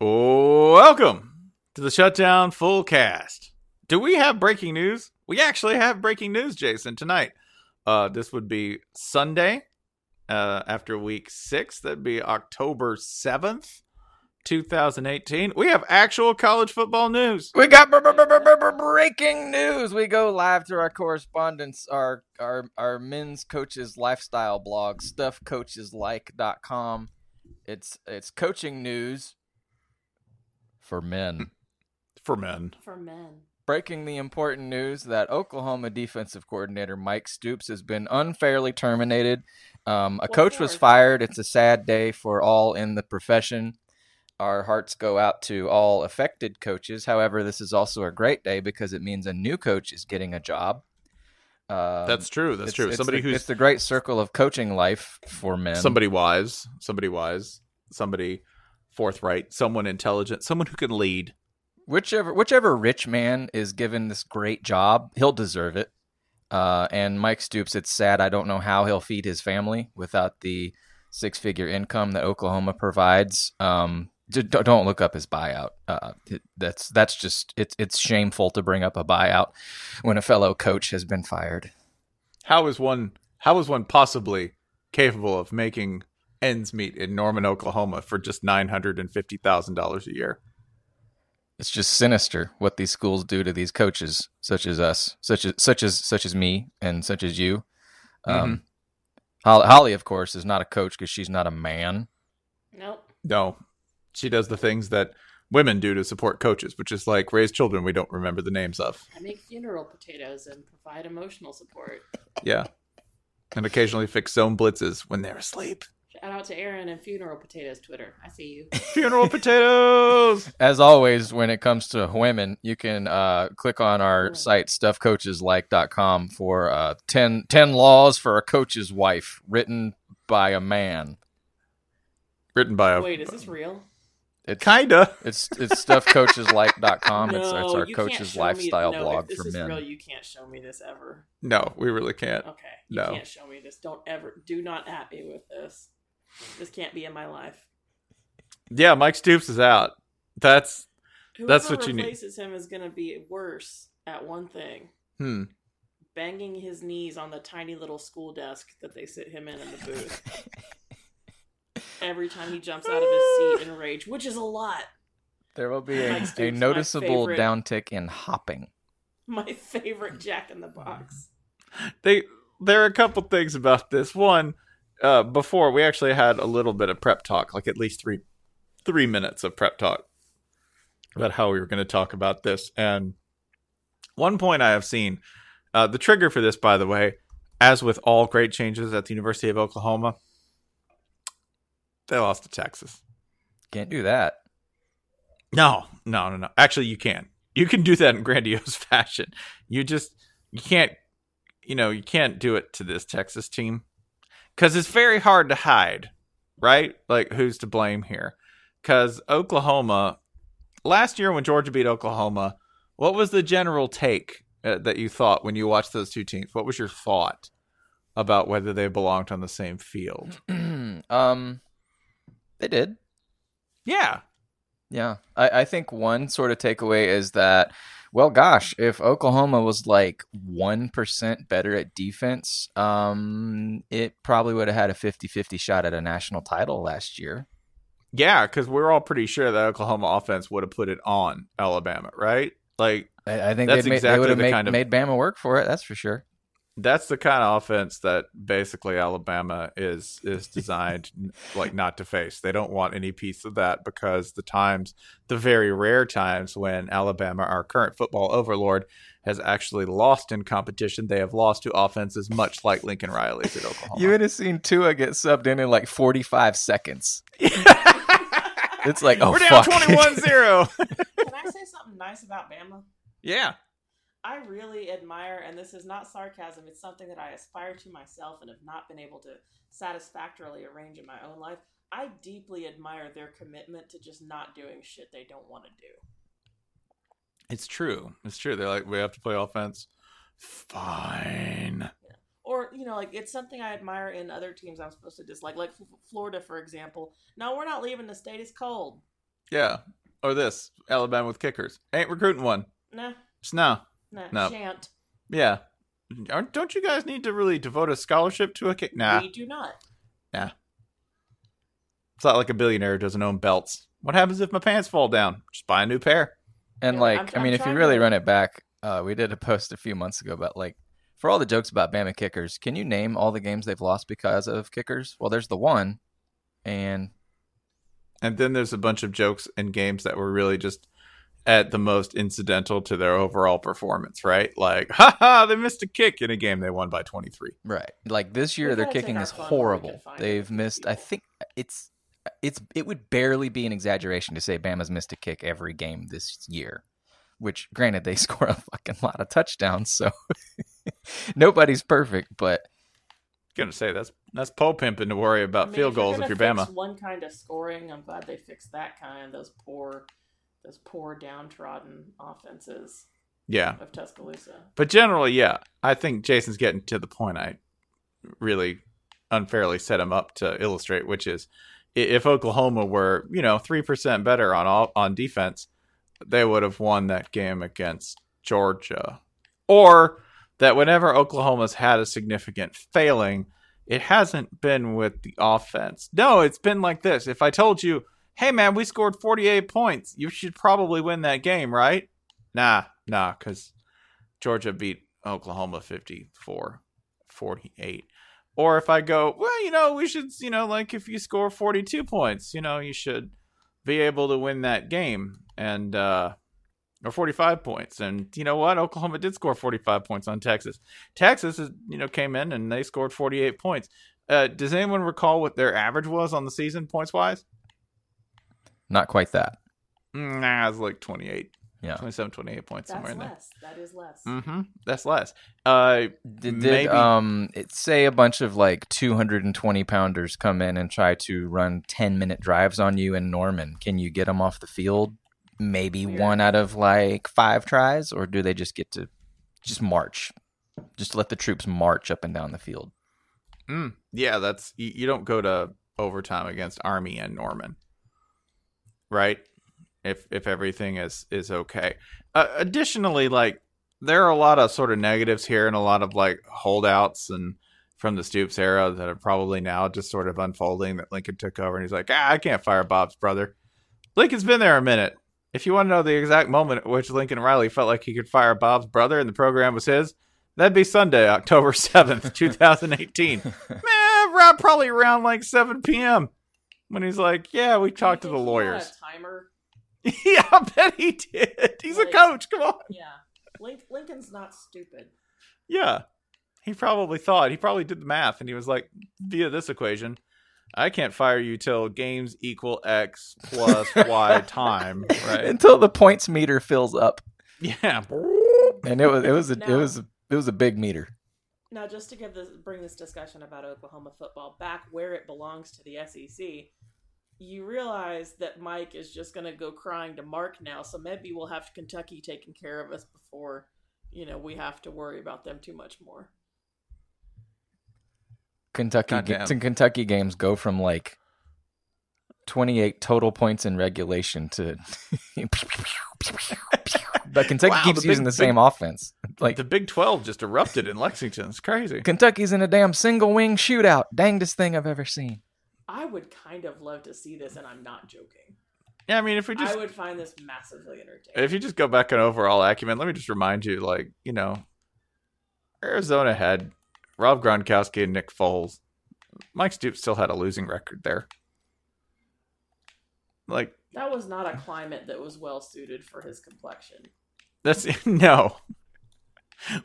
Welcome to the Shutdown Fullcast. Do we have breaking news? We actually have breaking news, Jason, tonight. Uh, this would be Sunday uh, after week six. That'd be October 7th, 2018. We have actual college football news. We got b- b- b- breaking news. We go live to our correspondence, our our our men's coaches lifestyle blog, stuffcoacheslike.com. It's it's coaching news for men. For men. for men. Breaking the important news that Oklahoma defensive coordinator Mike Stoops has been unfairly terminated. Um, a What coach was fired. It's a sad day for all in the profession. Our hearts go out to all affected coaches. However, this is also a great day because it means a new coach is getting a job. Um, That's true. That's it's- true. it's Somebody the, who's it's the great circle of coaching life for men. somebody wise, somebody wise, somebody forthright, someone intelligent, someone who can lead. whichever whichever rich man is given this great job, he'll deserve it. Uh, and Mike Stoops, it's sad. I don't know how he'll feed his family without the six figure income that Oklahoma provides. Um, don't look up his buyout. Uh, that's that's just it's it's shameful to bring up a buyout when a fellow coach has been fired. How is one how is one possibly capable of making ends meet in Norman, Oklahoma for just nine hundred and fifty thousand dollars a year? It's just sinister what these schools do to these coaches, such as us, such as such as such as me, and such as you. Um, Holly, Holly, of course, is not a coach because she's not a man. Nope. No. She does the things that women do to support coaches, which is like raise children we don't remember the names of. I make funeral potatoes and provide emotional support. Yeah. And occasionally fix zone blitzes when they're asleep. Shout out to Aaron and Funeral Potatoes Twitter. I see you. Funeral potatoes. As always, when it comes to women, you can uh, click on our Oh. site, stuffcoacheslike.com, for uh, 10, 10 laws for a coach's wife, written by a man. Written by a Wait, is this real? It's kinda. it's it's stuffcoacheslike.com. it's, no, it's our you can't coach's show lifestyle me, no, blog if this for is men. real, you can't show me this ever. No, we really can't. Okay. You No. can't show me this. Don't ever do not at me with this. This can't be in my life. Yeah, Mike Stoops is out. That's Whoever That's what you need. replaces him is gonna be worse at one thing. hmm. Banging his knees on the tiny little school desk that they sit him in in the booth. Every time he jumps out of his seat in rage, which is a lot. There will be a, a noticeable favorite. downtick in hopping. My favorite Jack in the Box. They there are a couple things about this. One, uh, before we actually had a little bit of prep talk, like at least three three minutes of prep talk about how we were going to talk about this. And one point I have seen, uh, the trigger for this, by the way, as with all great changes at the University of Oklahoma, they lost to Texas. Can't do that. No, no, no, no. Actually, you can. You can do that in grandiose fashion. You just you can't. You know, you can't do it to this Texas team because it's very hard to hide, right? Like, who's to blame here? Because Oklahoma last year when Georgia beat Oklahoma, what was the general take uh, that you thought when you watched those two teams? What was your thought about whether they belonged on the same field? um, they did. Yeah, Yeah, I, I think one sort of takeaway is that, well, gosh, if Oklahoma was like one percent better at defense, um, it probably would have had a 50-50 shot at a national title last year. yeah, because we're all pretty sure that Oklahoma offense would have put it on Alabama, right? Like I, I think That's made, exactly they would have the made, kind of- made Bama work for it. That's for sure. That's the kind of offense that basically Alabama is is designed like not to face. They don't want any piece of that because the times, the very rare times when Alabama, our current football overlord, has actually lost in competition, they have lost to offenses much like Lincoln Riley's at Oklahoma. You would have seen Tua get subbed in in like forty-five seconds. It's like, oh We're down fuck. 21-0. Can I say something nice about Bama? yeah. I really admire, and this is not sarcasm, it's something that I aspire to myself and have not been able to satisfactorily arrange in my own life. I deeply admire their commitment to just not doing shit they don't want to do. It's true. It's true. They're like, we have to play offense. Fine. Or, you know, like it's something I admire in other teams I'm supposed to dislike, like F- Florida, for example. No, we're not leaving the state, it's cold. Yeah. Or this Alabama with kickers. Ain't recruiting one. Nah, Just no. nah, No. shan't. Yeah. Aren't- Don't you guys need to really devote a scholarship to a kick? Nah. We do not. Nah. It's not like a billionaire doesn't own belts. What happens if my pants fall down? Just buy a new pair. And Yeah, like, I'm- i mean, I'm if you really to- run it back, uh, we did a post a few months ago about like, for all the jokes about Bama kickers, can you name all the games they've lost because of kickers? Well, there's the one, and And then there's a bunch of jokes and games that were really just at the most incidental to their overall performance, right? Like, haha, they missed a kick in a game they won by 23. right, like this year their kicking is fun where we can horrible. They've for these missed. I think it's it's it would barely be an exaggeration to say Bama's missed a kick every game this year. Which, granted, they score a fucking lot of touchdowns, so nobody's perfect, but Gonna say that's that's pole pimping to worry about I mean, field if goals if you're fix Bama. One kind of scoring. I'm glad they fixed that kind. Those poor, those poor downtrodden offenses Yeah. of Tuscaloosa. But generally, yeah, I think Jason's getting to the point I really unfairly set him up to illustrate, which is if Oklahoma were, you know, three percent better on all, on defense, they would have won that game against Georgia, or that whenever Oklahoma's had a significant failing, it hasn't been with the offense. No, it's been like this. If I told you, "Hey, man, we scored forty-eight points," you should probably win that game, right? Nah, nah, because Georgia beat Oklahoma 54 48. Or if I go, well, you know, we should, you know, like if you score 42 points, you know, you should be able to win that game and uh or 45 points. And you know what? Oklahoma did score 45 points on Texas. Texas is, you know, came in and they scored 48 points. Uh does anyone recall what their average was on the season points wise? Not quite that. Nah, it was like 28. Yeah. 27 28 points That's somewhere in there. less. That is less. Mm-hmm. That's less. Uh, Did, did Maybe- um it say a bunch of like 220 pounders come in and try to run 10 minute drives on you in Norman? Can you get them off the field? Maybe Weird. one out of like five tries, or do they just get to just march? Just let the troops march up and down the field. mm, yeah, that's you, you don't go to overtime against Army and Norman, right? If if everything is is okay. Uh, additionally, like there are a lot of sort of negatives here and a lot of like holdouts and from the Stoops era that are probably now just sort of unfolding that Lincoln took over and he's like, ah, I can't fire Bob's brother. Lincoln's been there a minute. If you want to know the exact moment at which Lincoln Riley felt like he could fire Bob's brother and the program was his, that'd be Sunday, October 7th, 2018. Man, probably around like 7 p.m. when he's like, Yeah, we talked to the he lawyers. a timer. yeah, I bet he did. He's a coach. Come on. Yeah. Link, Lincoln's not stupid. Yeah. He probably thought, he probably did the math and he was like, via this equation, I can't fire you till games equal X plus Y time, right? Until the points meter fills up, Yeah. and it was it was a, it No. was it was a big meter. Now, just to give this, bring this discussion about Oklahoma football back where it belongs to the SEC, you realize that Mike is just going to go crying to Mark now. So maybe we'll have Kentucky taking care of us before, you know, we have to worry about them too much more. Kentucky Goddamn. ga- Kentucky games go from like 28 total points in regulation to but Kentucky Wow, keeps the using big- the same offense. Like the Big 12 just erupted in Lexington. It's crazy. Kentucky's in a damn single wing shootout. Dangest thing I've ever seen. I would kind of love to see this, and I'm not joking. Yeah, I mean, if we just I would find this massively entertaining. if you just go back on overall acumen, let me just remind you, like, you know, Arizona had Rob Gronkowski and Nick Foles. Mike Stoops still had a losing record there. Like, that was not a climate that was well suited for his complexion. that's no.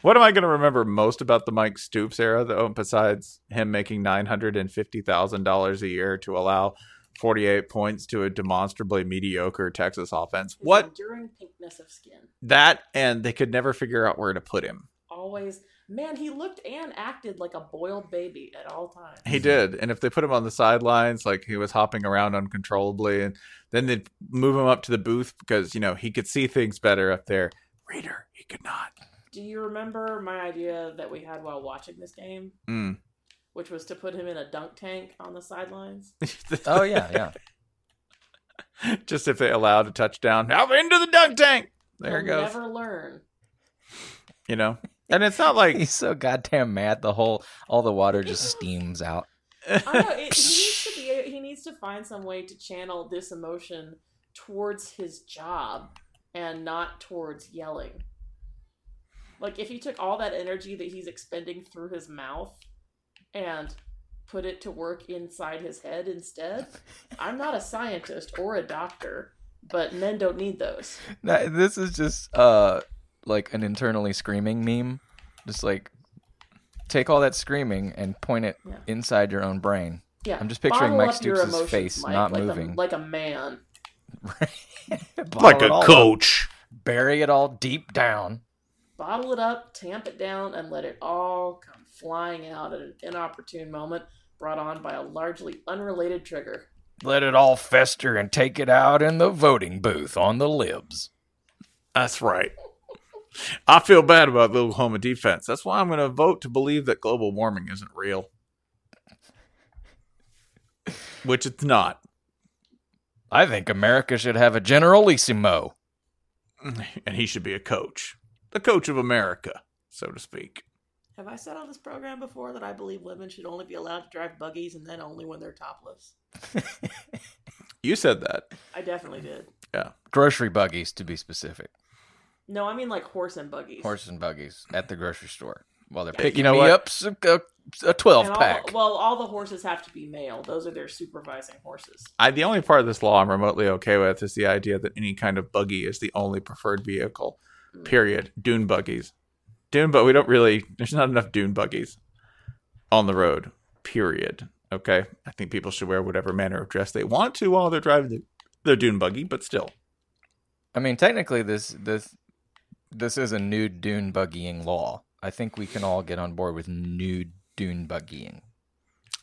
What am I going to remember most about the Mike Stoops era, though, besides him making nine hundred and fifty thousand dollars a year to allow forty-eight points to a demonstrably mediocre Texas offense? His What enduring pinkness of skin. that, and they could never figure out where to put him. Always, man, he looked and acted like a boiled baby at all times. He did, and if they put him on the sidelines, like he was hopping around uncontrollably, and then they'd move him up to the booth because you know he could see things better up there. Reader, he could not. Do you remember my idea that we had while watching this game, Mm. which was to put him in a dunk tank on the sidelines? Oh yeah, yeah. Just if they allowed a touchdown, now into the dunk tank. There it He'll goes. Never learn. You know, and it's not like He's so goddamn mad. The whole all the water just steams out. I know it, he needs to be. He needs to find some way to channel this emotion towards his job and not towards yelling. Like if he took all that energy that he's expending through his mouth and put it to work inside his head instead. I'm not a scientist or a doctor, but men don't need those. That- This is just uh like an internally screaming meme. Just like take all that screaming and point it Yeah. inside your own brain. Yeah, I'm just picturing bottle Mike Stoops' emotions, face Mike, not like moving. a, like a man. Bottle it all up, coach. bury it all deep down. bottle it up, tamp it down, and let it all come flying out at an inopportune moment brought on by a largely unrelated trigger. Let it all fester and take it out in the voting booth on the libs. That's right. I feel bad about the Oklahoma defense. That's why I'm going to vote to believe that global warming isn't real. Which it's not. I think America should have a generalissimo. And he should be a coach. The coach of America, so to speak. Have I said on this program before that I believe women should only be allowed to drive buggies and then only when they're topless? You said that. I definitely did. Yeah. Grocery buggies, to be specific. No, I mean like horse and buggies. Horse and buggies at the grocery store while they're Yeah, picking you know me what? up s- a, a 12 And all pack. the- well, all the horses have to be male. Those are their supervising horses. I, the only part of this law I'm remotely okay with is the idea that any kind of buggy is the only preferred vehicle. Mm. Period. Dune buggies. Dune, but we don't really. There's not enough dune buggies on the road. Period. Okay. I think people should wear whatever manner of dress they want to while they're driving the, their dune buggy, but still. I mean, technically, this this this is a nude dune buggying law. I think we can all get on board with nude dune buggying.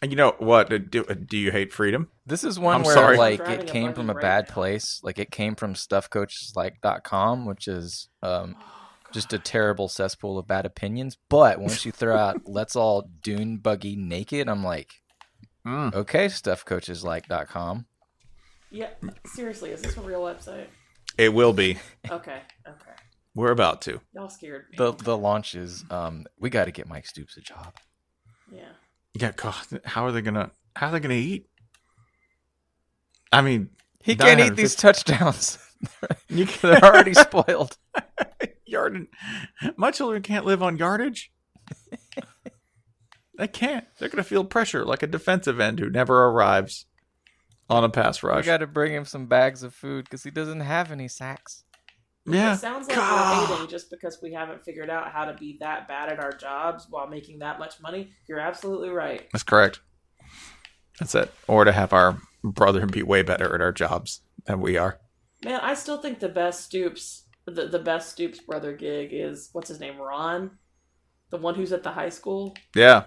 And you know what? Do, do you hate freedom? This is one I'm where sorry. like it came buggy from a right bad now. place. Like it came from stuffcoacheslike.com, which is um, Oh, just a terrible cesspool of bad opinions. But once you throw out "Let's all dune buggy naked," I'm like, Mm. okay, stuffcoacheslike.com. Yeah, seriously, is this a real website? It will be. Okay, okay. We're about to. Y'all scared me. The the launch is um, we got to get Mike Stoops a job. yeah. Yeah. God, how are they gonna? How are they gonna eat? I mean, He can't eat these touchdowns. you They're already spoiled. yard. My children can't live on yardage. they can't. They're going to feel pressure like a defensive end who never arrives on a pass rush. We rush. got to bring him some bags of food because he doesn't have any sacks. Yeah. It sounds like God. we're hating just because we haven't figured out how to be that bad at our jobs while making that much money. You're absolutely right. That's correct. That's it. Or to have our brother be way better at our jobs than we are. Man, I still think the best Stoops, the, the best Stoops brother gig is what's his name, Ron, the one who's at the high school. Yeah.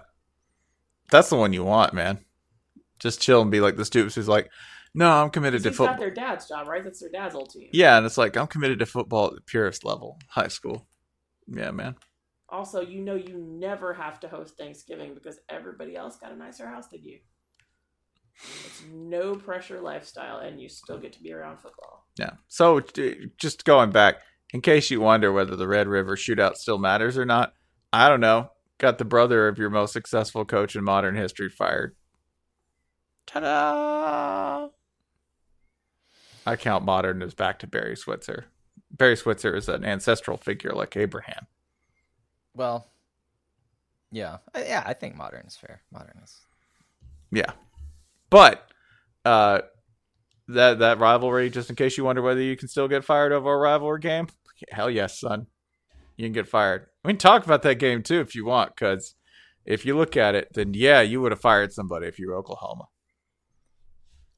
That's the one you want, man. Just chill and be like the Stoops who's like, no, I'm committed to football. got their dad's job, right? That's their dad's old team. Yeah, and it's like I'm committed to football at the purest level, high school. Yeah, man. Also, you know you never have to host Thanksgiving because everybody else got a nicer house than you. It's no pressure lifestyle, and you still get to be around football. Yeah. So just going back, in case you wonder whether the Red River shootout still matters or not, I don't know. Got the brother of your most successful coach in modern history fired. Ta-da! I count modern as back to Barry Switzer. Barry Switzer is an ancestral figure like Abraham. Well, yeah, yeah. I think modern is fair. Modern is. Yeah. But uh that that rivalry, just in case you wonder whether you can still get fired over a rivalry game, hell yes, son. You can get fired. We can talk about that game too if you want, because if you look at it, then yeah, you would have fired somebody if you were Oklahoma.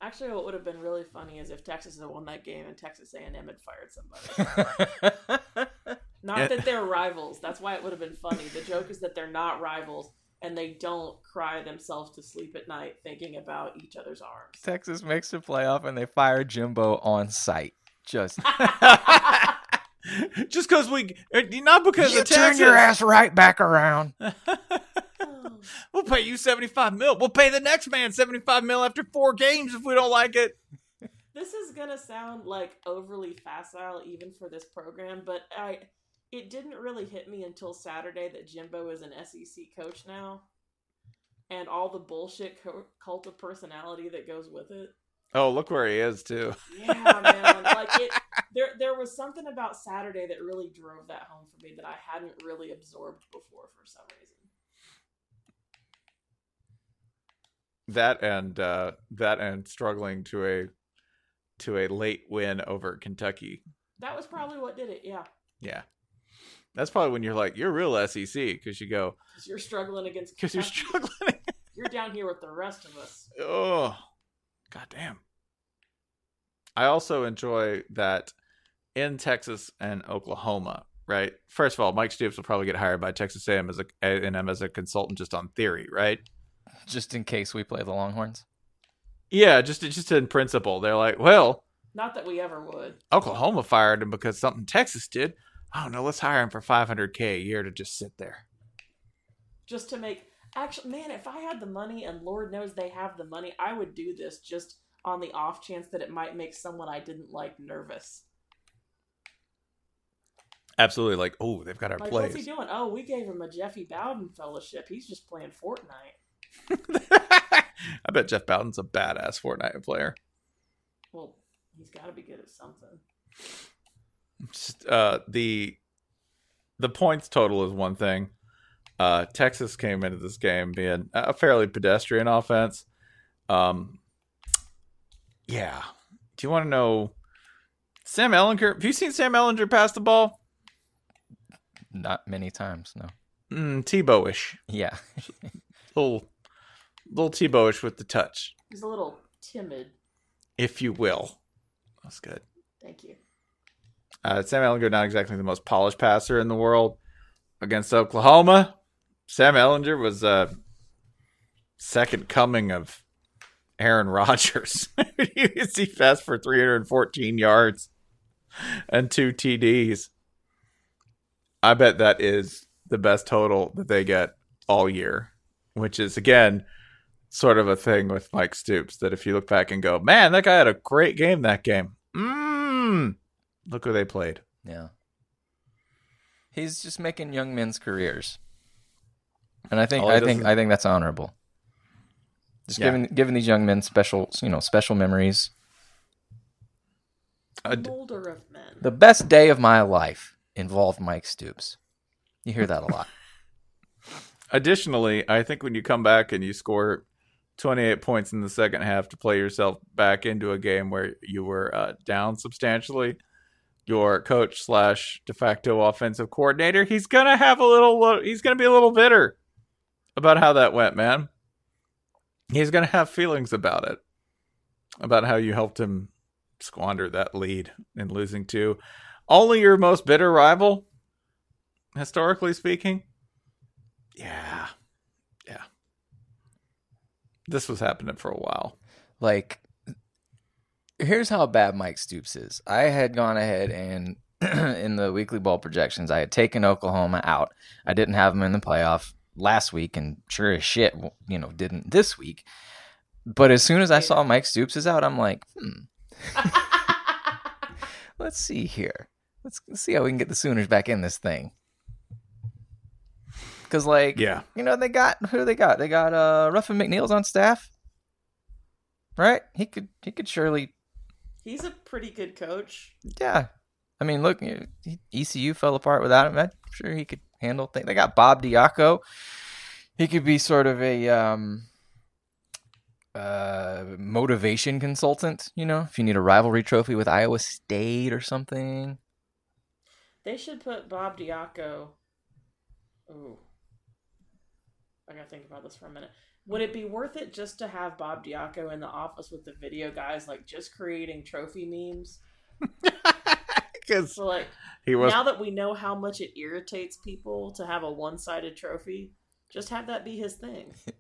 Actually, what would have been really funny is if Texas had won that game and Texas A&M had fired somebody. Not Yeah. that they're rivals. That's why it would have been funny. The joke is that they're not rivals and they don't cry themselves to sleep at night thinking about each other's arms. Texas makes the playoff and they fire Jimbo on site. Just just because we, uh, not because you of turn Texas. your ass right back around. We'll pay you seventy five mil. We'll pay the next man seventy five mil after four games if we don't like it. this is gonna sound like overly facile even for this program, but I it didn't really hit me until Saturday that Jimbo is an SEC coach now, and all the bullshit co- cult of personality that goes with it. Oh, look where he is too. Yeah, man. like it, there, there was something about Saturday that really drove that home for me that I hadn't really absorbed before for some reason. That and uh, that and struggling to a to a late win over Kentucky. That was probably what did it. Yeah, Yeah, that's probably when you're like you're real SEC because you go because you're struggling against. because you're struggling. You're down here with the rest of us. oh, goddamn. I also enjoy that in Texas and Oklahoma. Right. First of all, Mike Stoops will probably get hired by Texas A&M as a A&M as a consultant just on theory, right? Just in case we play the Longhorns. Yeah, just just in principle, they're like, well, Not that we ever would. Oklahoma fired him because something Texas did. I don't know. Let's hire him for 500k a year to just sit there. Just to make actually, man, if I had the money, and Lord knows they have the money, I would do this just on the off chance that it might make someone I didn't like nervous. Absolutely, like, oh, they've got our Like, what's he doing? Oh, we gave him a Jeffy Bowden fellowship. He's just playing Fortnite. I bet Jeff Bowden's a badass Fortnite player. Well, he's got to be good at something. Just, uh, the the points total is one thing. Uh, Texas came into this game being a fairly pedestrian offense. Um, yeah. Do you want to know Sam Ehlinger? Have you seen Sam Ehlinger pass the ball? Not many times, no. Mm, Tebow-ish. Yeah. little little Tebow-ish with the touch, He's a little timid. if you will. That's good. Thank you. Uh, Sam Ehlinger not exactly the most polished passer in the world against Oklahoma. Sam Ehlinger was a second coming of Aaron Rodgers. he passed for 314 yards and two TDs. I bet that is the best total that they get all year, which is again sort of a thing with Mike Stoops that if you look back and go, man, that guy had a great game that game. Mmm. Look who they played. Yeah. He's just making young men's careers. And I think I think is- I think that's honorable. Just Yeah. giving giving these young men special, you know, special memories. D- Molder of men. The best day of my life involved Mike Stoops. You hear that a lot. Additionally, I think when you come back and you score 28 points in the second half to play yourself back into a game where you were uh, down substantially, your coach slash de facto offensive coordinator, he's gonna have a little, he's gonna be a little bitter about how that went, man. He's gonna have feelings about it, about how you helped him squander that lead in losing to only your most bitter rival, historically speaking. Yeah. Yeah. This was happening for a while. like here's how bad Mike Stoops is. I had gone ahead and in the weekly ball projections, I had taken Oklahoma out. I didn't have them in the playoff last week, and sure as shit, you know, didn't this week. But as soon as I saw Mike Stoops is out, I'm like, hmm, let's see here. Let's, let's see how we can get the Sooners back in this thing. Because, like, Yeah. you know, they got who do they got? They got uh Ruffin McNeill's on staff. Right? He could he could surely He's a pretty good coach. yeah. I mean, look, you know, he- ECU fell apart without him. I'm sure he could handle things. They got Bob Diaco. He could be sort of a um uh motivation consultant, you know, if you need a rivalry trophy with Iowa State or something. They should put Bob Diaco. Ooh. I gotta think about this for a minute. Would it be worth it just to have Bob Diaco in the office with the video guys, like just creating trophy memes? Because So, like, he was now that we know how much it irritates people to have a one sided trophy, just have that be his thing.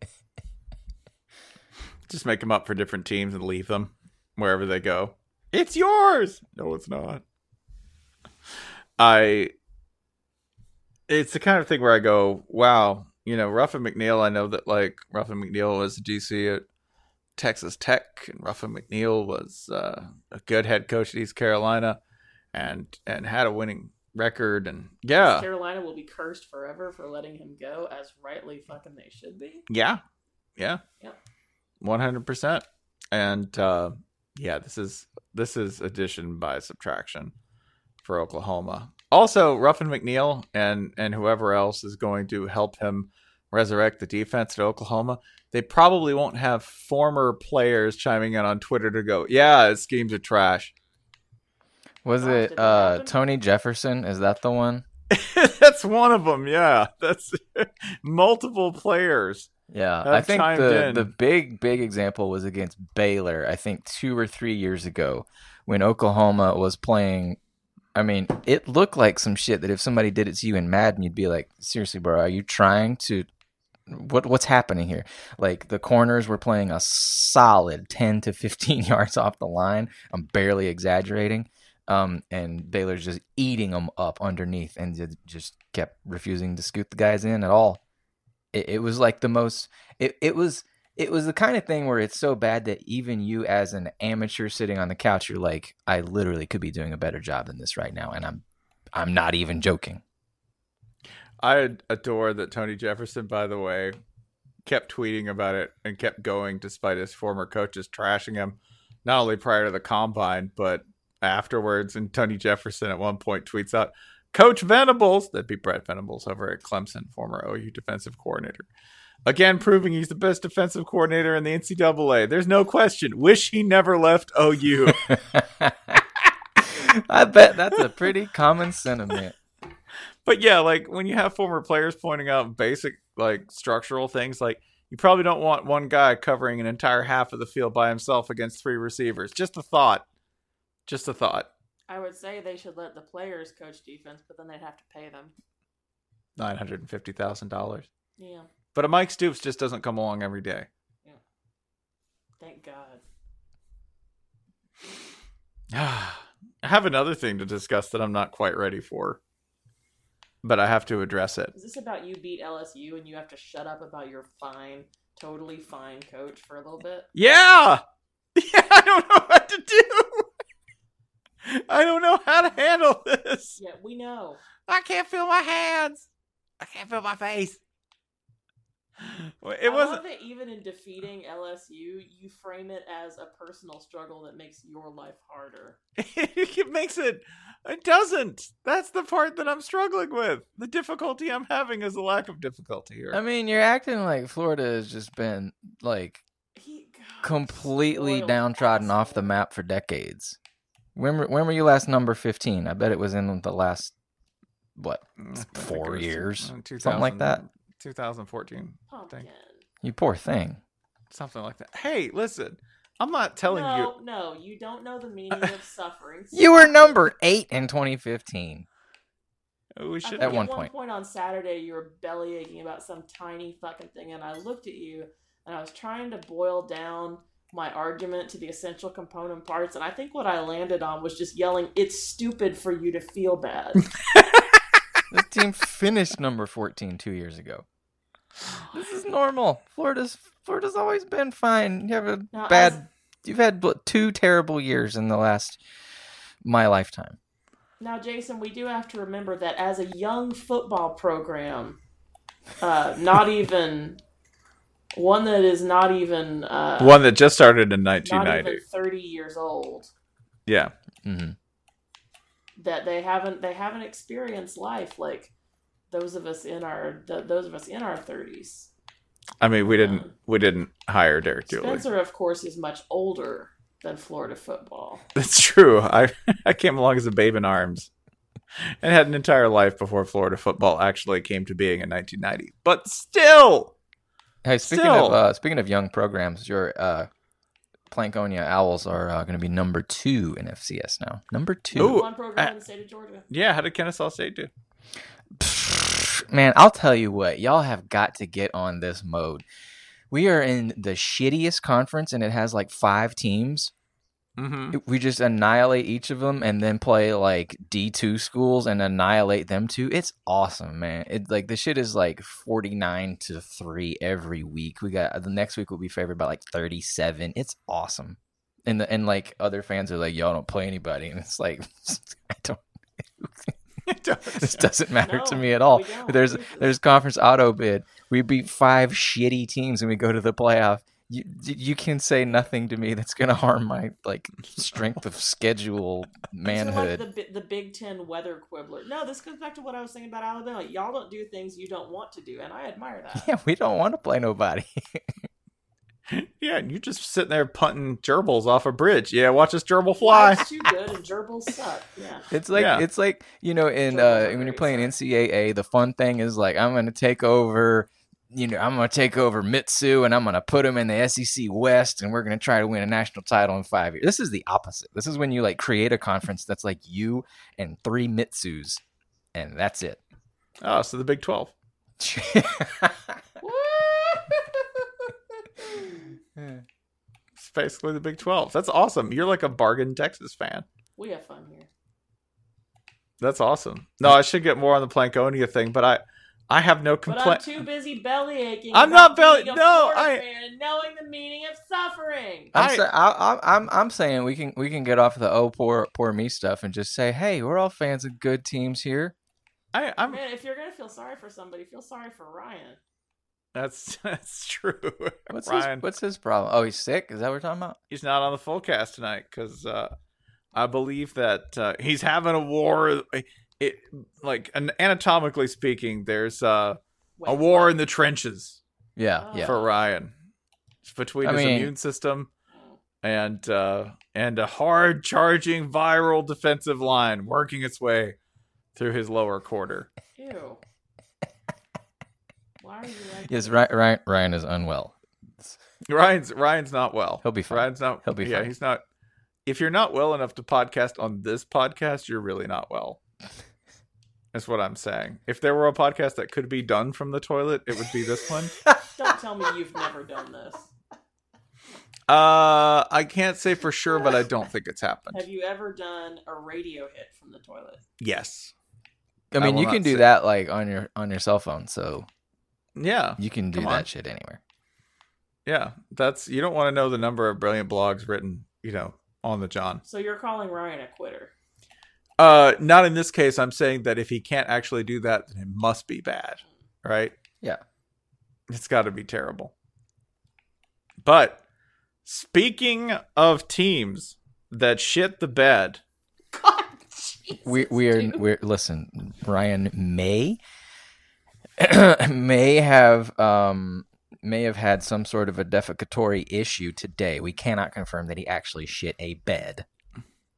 just make them up for different teams and leave them wherever they go. It's yours. No, it's not. I. It's the kind of thing where I go, wow, you know, Ruffin McNeill. I know that like Ruffin McNeill was a DC at Texas Tech, and Ruffin McNeill was uh, a good head coach at East Carolina, and and had a winning record. And yeah, Carolina will be cursed forever for letting him go, as rightly fucking they should be. yeah, yeah, Yep. one hundred percent. And uh, yeah, this is this is addition by subtraction for Oklahoma. Also, Ruffin McNeill and and whoever else is going to help him resurrect the defense at Oklahoma. They probably won't have former players chiming in on Twitter to go, "Yeah, his schemes are trash." Was it uh. Tony Jefferson? Is that the one? That's one of them. Yeah, that's multiple players. Yeah, I think the in. the big big example was against Baylor. I think two or three years ago when Oklahoma was playing. I mean, it looked like some shit that if somebody did it to you in Madden, you'd be like, "Seriously, bro, are you trying to? What what's happening here?" Like the corners were playing a solid ten to fifteen yards off the line. I'm barely exaggerating. Um, and Baylor's just eating them up underneath, and just kept refusing to scoot the guys in at all it, it was like the most it, it was it was the kind of thing where it's so bad that even you as an amateur sitting on the couch you're like i literally could be doing a better job than this right now and i'm i'm not even joking I adore that Tony Jefferson, by the way, kept tweeting about it and kept going despite his former coaches trashing him, not only prior to the combine, but afterwards. And Tony Jefferson at one point tweets out, Coach Venables, that'd be Brett Venables over at Clemson, former OU defensive coordinator. Again, proving he's the best defensive coordinator in the NCAA. There's no question. Wish he never left OU. i bet that's a pretty common sentiment but yeah, like when you have former players pointing out basic like structural things, like you probably don't want one guy covering an entire half of the field by himself against three receivers. Just a thought. Just a thought. I would say they should let the players coach defense, but then they'd have to pay them. Nine hundred and fifty thousand dollars. Yeah, But a Mike Stoops just doesn't come along every day. Yeah. thank God. I have another thing to discuss that I'm not quite ready for. But I have to address it. Is this about you beat LSU and you have to shut up about your fine, totally fine coach for a little bit? Yeah. Yeah, I don't know what to do. I don't know how to handle this. Yeah, we know. I can't feel my hands. I can't feel my face. Well, It I wasn't. love that even in defeating LSU, you frame it as a personal struggle that makes your life harder. it makes it. It doesn't. That's the part that I'm struggling with. The difficulty I'm having is a lack of difficulty here. i mean you're acting like florida has just been like He God, completely spoiled downtrodden off the map for decades when were, when were you last number 15 i bet it was in the last what Mm, I think four years, something like that. 2014, Pumpkin. you poor thing something like that. Hey, listen, I'm not telling you. no, no, you don't know the meaning of suffering. You were number eight in 2015. We should. think At one one point. point on Saturday, you were belly aching about some tiny fucking thing, and I looked at you and I was trying to boil down my argument to the essential component parts, and I think what I landed on was just yelling, "It's stupid for you to feel bad." This team finished number 14 two years ago. This is normal. Florida's Florida's always been fine. You have a Now, bad. as- You've had what, two terrible years in the last my lifetime. Now, Jason, we do have to remember that as a young football program, uh, not even one that is not even uh, One that just started in not 1990. even thirty years old. Yeah. hmm that they haven't they haven't experienced life like those of us in our th- those of us in our 30s. I mean, we didn't we didn't hire Derek Dooley. Spencer, of course, is much older than Florida football. That's true. I I came along as a babe in arms and had an entire life before Florida football actually came to being in 1990. But still, Hey, speaking Still. of uh, speaking of young programs, your uh, Plankonia Owls are uh, going to be number two in FCS now. Number two. Ooh, One program uh, in the state of Georgia. yeah. How did Kennesaw State do? Man, I'll tell you what, y'all have got to get on this mode. We are in the shittiest conference, and it has like five teams. Mm-hmm. we just annihilate each of them and then play like D2 schools and annihilate them too. It's awesome, man. It like the shit is like 49 to 3 every week. We got the next week will be favored by like 37. It's awesome. And the, and like other fans are like y'all don't play anybody and it's like I don't this doesn't matter to me at all. There's there's conference auto bid. We beat five shitty teams and we go to the playoff. You you can say nothing to me that's gonna harm my like strength of schedule You're manhood. like the, the Big Ten weather quibbler. No, this goes back to what I was saying about Alabama. Y'all don't do things you don't want to do, and I admire that. Yeah, we don't want to play nobody. Yeah, and you're just sitting there punting gerbils off a bridge. Yeah, watch this gerbil fly. Life's too good, and gerbils suck. Yeah. It's like Yeah. it's like you know, in uh, when you're great, playing NCAA, the fun thing is like I'm gonna take over. You know, I'm gonna take over Mitsu and I'm gonna put him in the SEC West, and we're gonna try to win a national title in five years. This is the opposite. This is when you like create a conference that's like you and three Mitsus, and that's it. Oh, so the Big Twelve. It's basically the Big Twelve. That's awesome. You're like a bargain Texas fan. we have fun here. That's awesome. No, I should get more on the Plankonia thing, but I, I have no But I'm complaint. too busy belly aching. I'm not belly- being a no, I- fan and knowing the meaning of suffering. I'm, I- sa- I, I, I'm I'm saying we can we can get off the oh poor poor me stuff and just say hey we're all fans of good teams here. I, I'm. Man, if you're gonna feel sorry for somebody, feel sorry for Ryan. That's that's true. What's Ryan, his what's his problem? Oh, he's sick. Is that what we're talking about? he's not on the full cast tonight because uh, I believe that uh, he's having a war. It like an, anatomically speaking, there's uh, a war what? in the trenches Yeah, Oh. yeah. for Ryan. It's between I his mean- immune system and uh, and a hard charging viral defensive line working its way through his lower quarter. Ew. Why are you like Yes. Ryan, Ryan, Ryan is unwell. Ryan's Ryan's not well. He'll be fine. Ryan's not. He'll be yeah, fine. he's not. If you're not well enough to podcast on this podcast, you're really not well. That's what I'm saying. If there were a podcast that could be done from the toilet, it would be this one. Don't tell me you've never done this. Uh, I can't say for sure, but I don't think it's happened. Have you ever done a radio hit from the toilet? Yes. I mean, will you can do say. that like on your on your cell phone, so Yeah. you can do Come that on. shit anywhere. Yeah. That's you don't want to know the number of brilliant blogs written, you know, on the John. So you're calling Ryan a quitter. Uh, not in this case. I'm saying that if he can't actually do that, then it must be bad, right? Yeah. It's got to be terrible. But speaking of teams that shit the bed, God, Jesus, We we are dude. we're listen. Ryan may may have um may have had some sort of a defecatory issue today. We cannot confirm that he actually shit a bed.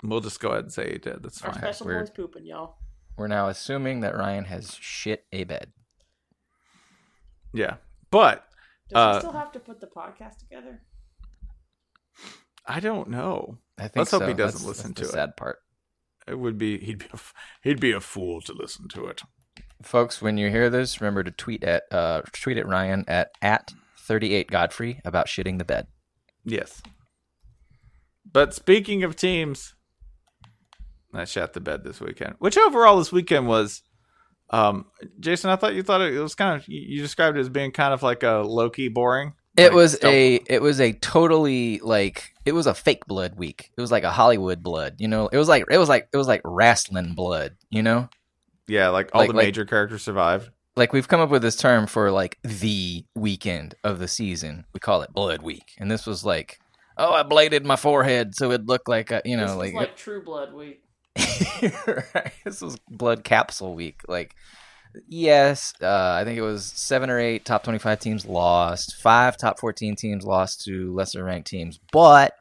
we'll just go ahead and say he did. That's fine. Our fine. special we're- boy's pooping, y'all. We're now assuming that Ryan has shit a bed. Yeah, but Does Uh, he still have to put the podcast together? I don't know. I think Let's hope he doesn't That's- listen that's to the it. Sad part, It would be he'd be a, f- he'd be a fool to listen to it. Folks. When you hear this, remember to tweet at uh tweet at Ryan at at thirty eight Godfrey about shitting the bed. Yes. But speaking of teams, I shot the bed this weekend. Which overall this weekend was, um, Jason. I thought you thought it, was kind of you you described it as being kind of like a low key boring. It Like, was a it was a totally like it was a fake blood week. It was like a Hollywood blood, you know. It was like it was like it was like wrestling blood, you know. Yeah, like all like- the like- major characters survived. Like we've come up with this term for like the weekend of the season. We call it Blood Week, and this was like, oh, I bladed my forehead so it looked like a, you know this like, was like True Blood week. right. This was Blood Capsule Week. Like, yes, uh, I think it was seven or eight top twenty-five teams lost. Five top fourteen teams lost to lesser-ranked teams, but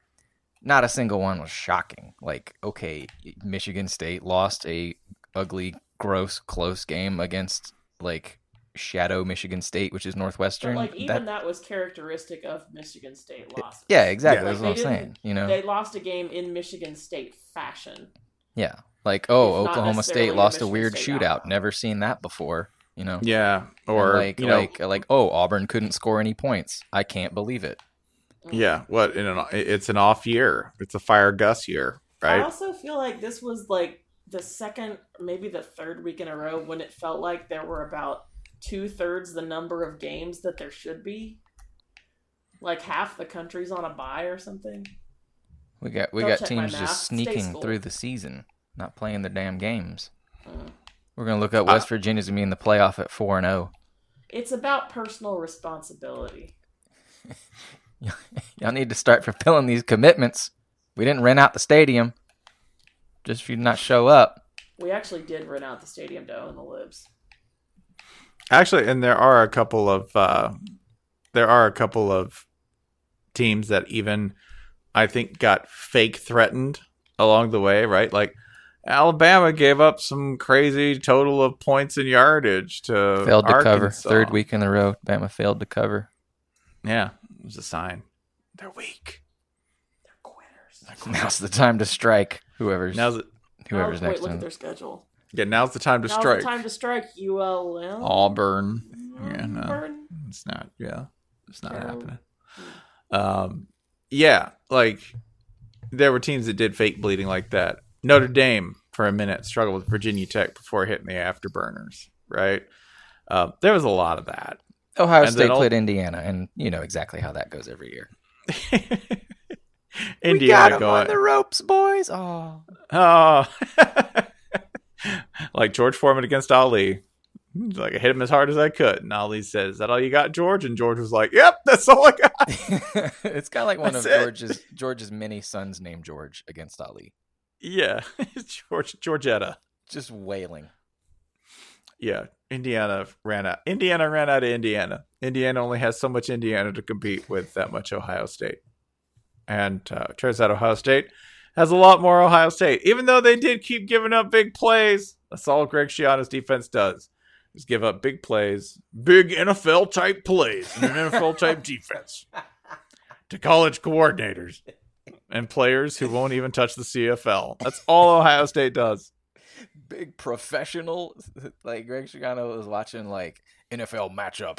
not a single one was shocking. Like, okay, Michigan State lost a ugly, gross, close game against like Shadow Michigan State, which is But Northwestern. like even That- that, was characteristic of Michigan State losses. yeah, exactly. Yeah. That's what I'm they saying. You know, They lost a game in Michigan State fashion. yeah. Like, oh, If Oklahoma State lost a Michigan weird State shootout. outcome. Never seen that before. You know. Yeah, And or like you know, like like oh Auburn couldn't score any points. I can't believe it. Mm. Yeah, what in an it's an off year. It's a fire Gus year, right? I also feel like this was like the second, maybe the third week in a row when it felt like there were about two thirds the number of games that there should be. Like half the country's on a buy or something. We got we Don't got teams just sneaking through the season, not playing their damn games. Mm. We're gonna look at West Virginia's gonna be in the playoff at four and oh. zero. It's about personal responsibility. Y'all need to start fulfilling these commitments. We didn't rent out the stadium just if you to not show up. We actually did rent out the stadium to own the libs. Actually, and there are a couple of uh there are a couple of teams that even I think got fake threatened along the way, right? Like Alabama gave up some crazy total of points and yardage to failed to cover. Third week in a row, Bama failed to cover. Yeah, it was a sign. They're weak. They're quitters. Now's the time to strike. Whoever's Now's the, whoever's oh, wait, next look in. at their schedule. yeah, now's the time to Now's strike. the time to strike. ULM. Auburn. Yeah, no. Auburn. It's not. Yeah, it's not Carol- happening. Um, yeah, like there were teams that did fake bleeding like that. Notre Dame for a minute struggled with Virginia Tech before hitting the afterburners. Right. Uh, there was a lot of that. Ohio and State then all- played Indiana, and you know exactly how that goes every year. we got Indiana 'em going. on the ropes, boys. Oh, Oh, like George Foreman against Ali. Like I hit him as hard as I could, and Ali said, "Is that all you got, George?" And George was like, "Yep, that's all I got." it's kind of like one That's of it. George's George's many sons named George against Ali, Yeah, George Georgetta. just wailing. Yeah, Indiana ran out. Indiana ran out of Indiana. Indiana only has so much Indiana to compete with that much Ohio State, and uh, turns out Ohio State has a lot more Ohio State. Even though they did keep giving up big plays, that's all Greg Schiano's defense does. Is give up big plays, big NFL type plays, and an NFL type defense to college coordinators and players who won't even touch the CFL. That's all Ohio State does. Big professional, like Greg Schiano was watching like NFL matchup,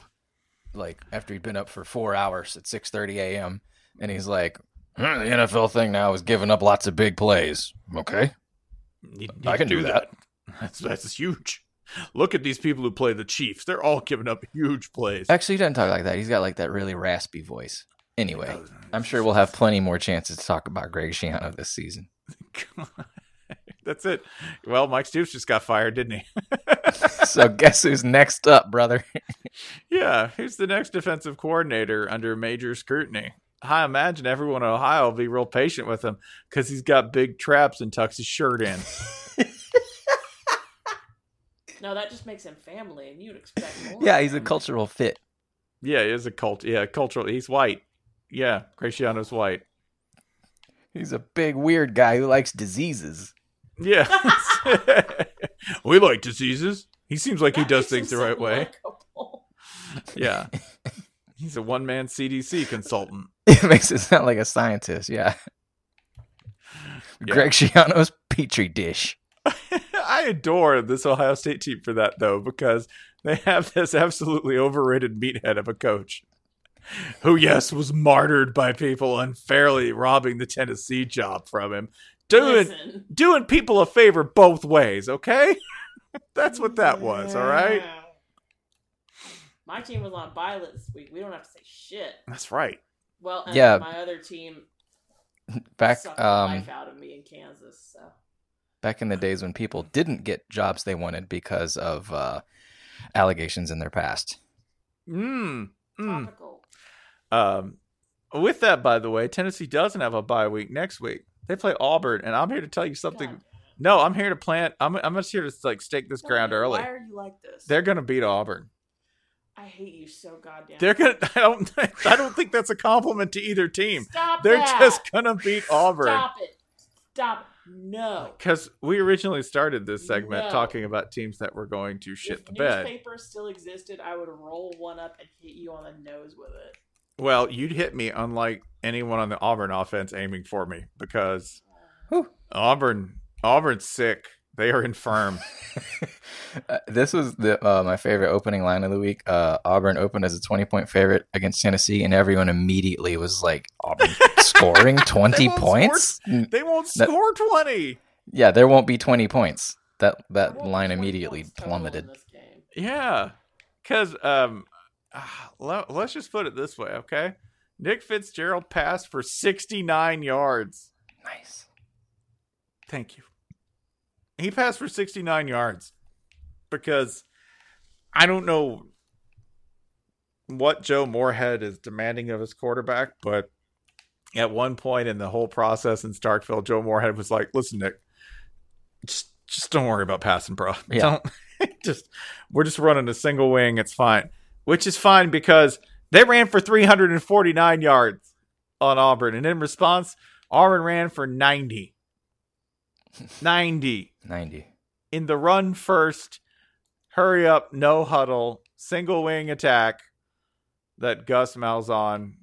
like after he'd been up for four hours at six thirty a.m. and he's like, "Hmm, the NFL thing now is giving up lots of big plays. Okay, Need- I can do that. That's that's huge. Look at these people who play the Chiefs. They're all giving up huge plays. Actually, he doesn't talk like that. He's got like that really raspy voice. Anyway, I'm sure we'll have plenty more chances to talk about Greg Schiano this season. That's it. Well, Mike Stoops just got fired, didn't he? So guess who's next up, brother? yeah, who's the next defensive coordinator under major scrutiny? I imagine everyone in Ohio will be real patient with him because he's got big traps and tucks his shirt in. No, that just makes him family, and you'd expect more. Yeah, he's a cultural fit. Yeah, he is a cult. Yeah, cultural. He's white. Yeah, Greg Schiano's white. He's a big weird guy who likes diseases. Yeah. we like diseases. He seems like he does things the right way. likable. Yeah. He's a one man CDC consultant. It makes it sound like a scientist. Yeah. Yeah. Greg Schiano's petri dish. I adore this Ohio State team for that, though, because they have this absolutely overrated meathead of a coach who, yes, was martyred by people unfairly robbing the Tennessee job from him. Doing, Listen. doing people a favor both ways, okay? That's what that was, all right? Yeah. My team was on bye this week. We don't have to say shit. That's right. Well, and Yeah. my other team Back um life out of me in Kansas. So back in the days when people didn't get jobs they wanted because of uh, allegations in their past. Mm. Mm. topical. Um, with that, by the way, Tennessee doesn't have a bye week next week. They play Auburn, and I'm here to tell you something. God No, I'm here to plant. I'm I'm just here to like stake this damn it. ground early. Why are you like this? They're gonna beat Auburn. I hate you so goddamn. They're gonna. I don't. I don't think that's a compliment to either team. Stop They're that. just gonna beat Auburn. Stop it. Stop it. No. Because we originally started this segment No. talking about teams that were going to shit the bed. if the bed. newspaper still existed, I would roll one up and hit you on the nose with it. Well, you'd hit me unlike anyone on the Auburn offense aiming for me because Whew. Auburn Auburn's sick. They are infirm. Uh, this was the uh, my favorite opening line of the week. Uh, Auburn opened as a twenty point favorite against Tennessee, and everyone immediately was like, "Auburn scoring twenty won't points? Mm, They won't That- score 20. Yeah, there won't be twenty points." That that There won't be line immediately plummeted. in this game. Yeah. Because um, ah, let's just put it this way, okay? Nick Fitzgerald passed for 69 yards. Nice. Thank you. He passed for 69 yards because I don't know what Joe Moorhead is demanding of his quarterback, but at one point in the whole process in Starkville, Joe Moorhead was like, "Listen, Nick, just just don't worry about passing, bro. Yeah. Don't just we're just running a single wing. It's fine." Which is fine because they ran for 349 yards on Auburn, and in response, Auburn ran for 90. 90 Ninety. in the run first, hurry up, no huddle, single wing attack that Gus Malzahn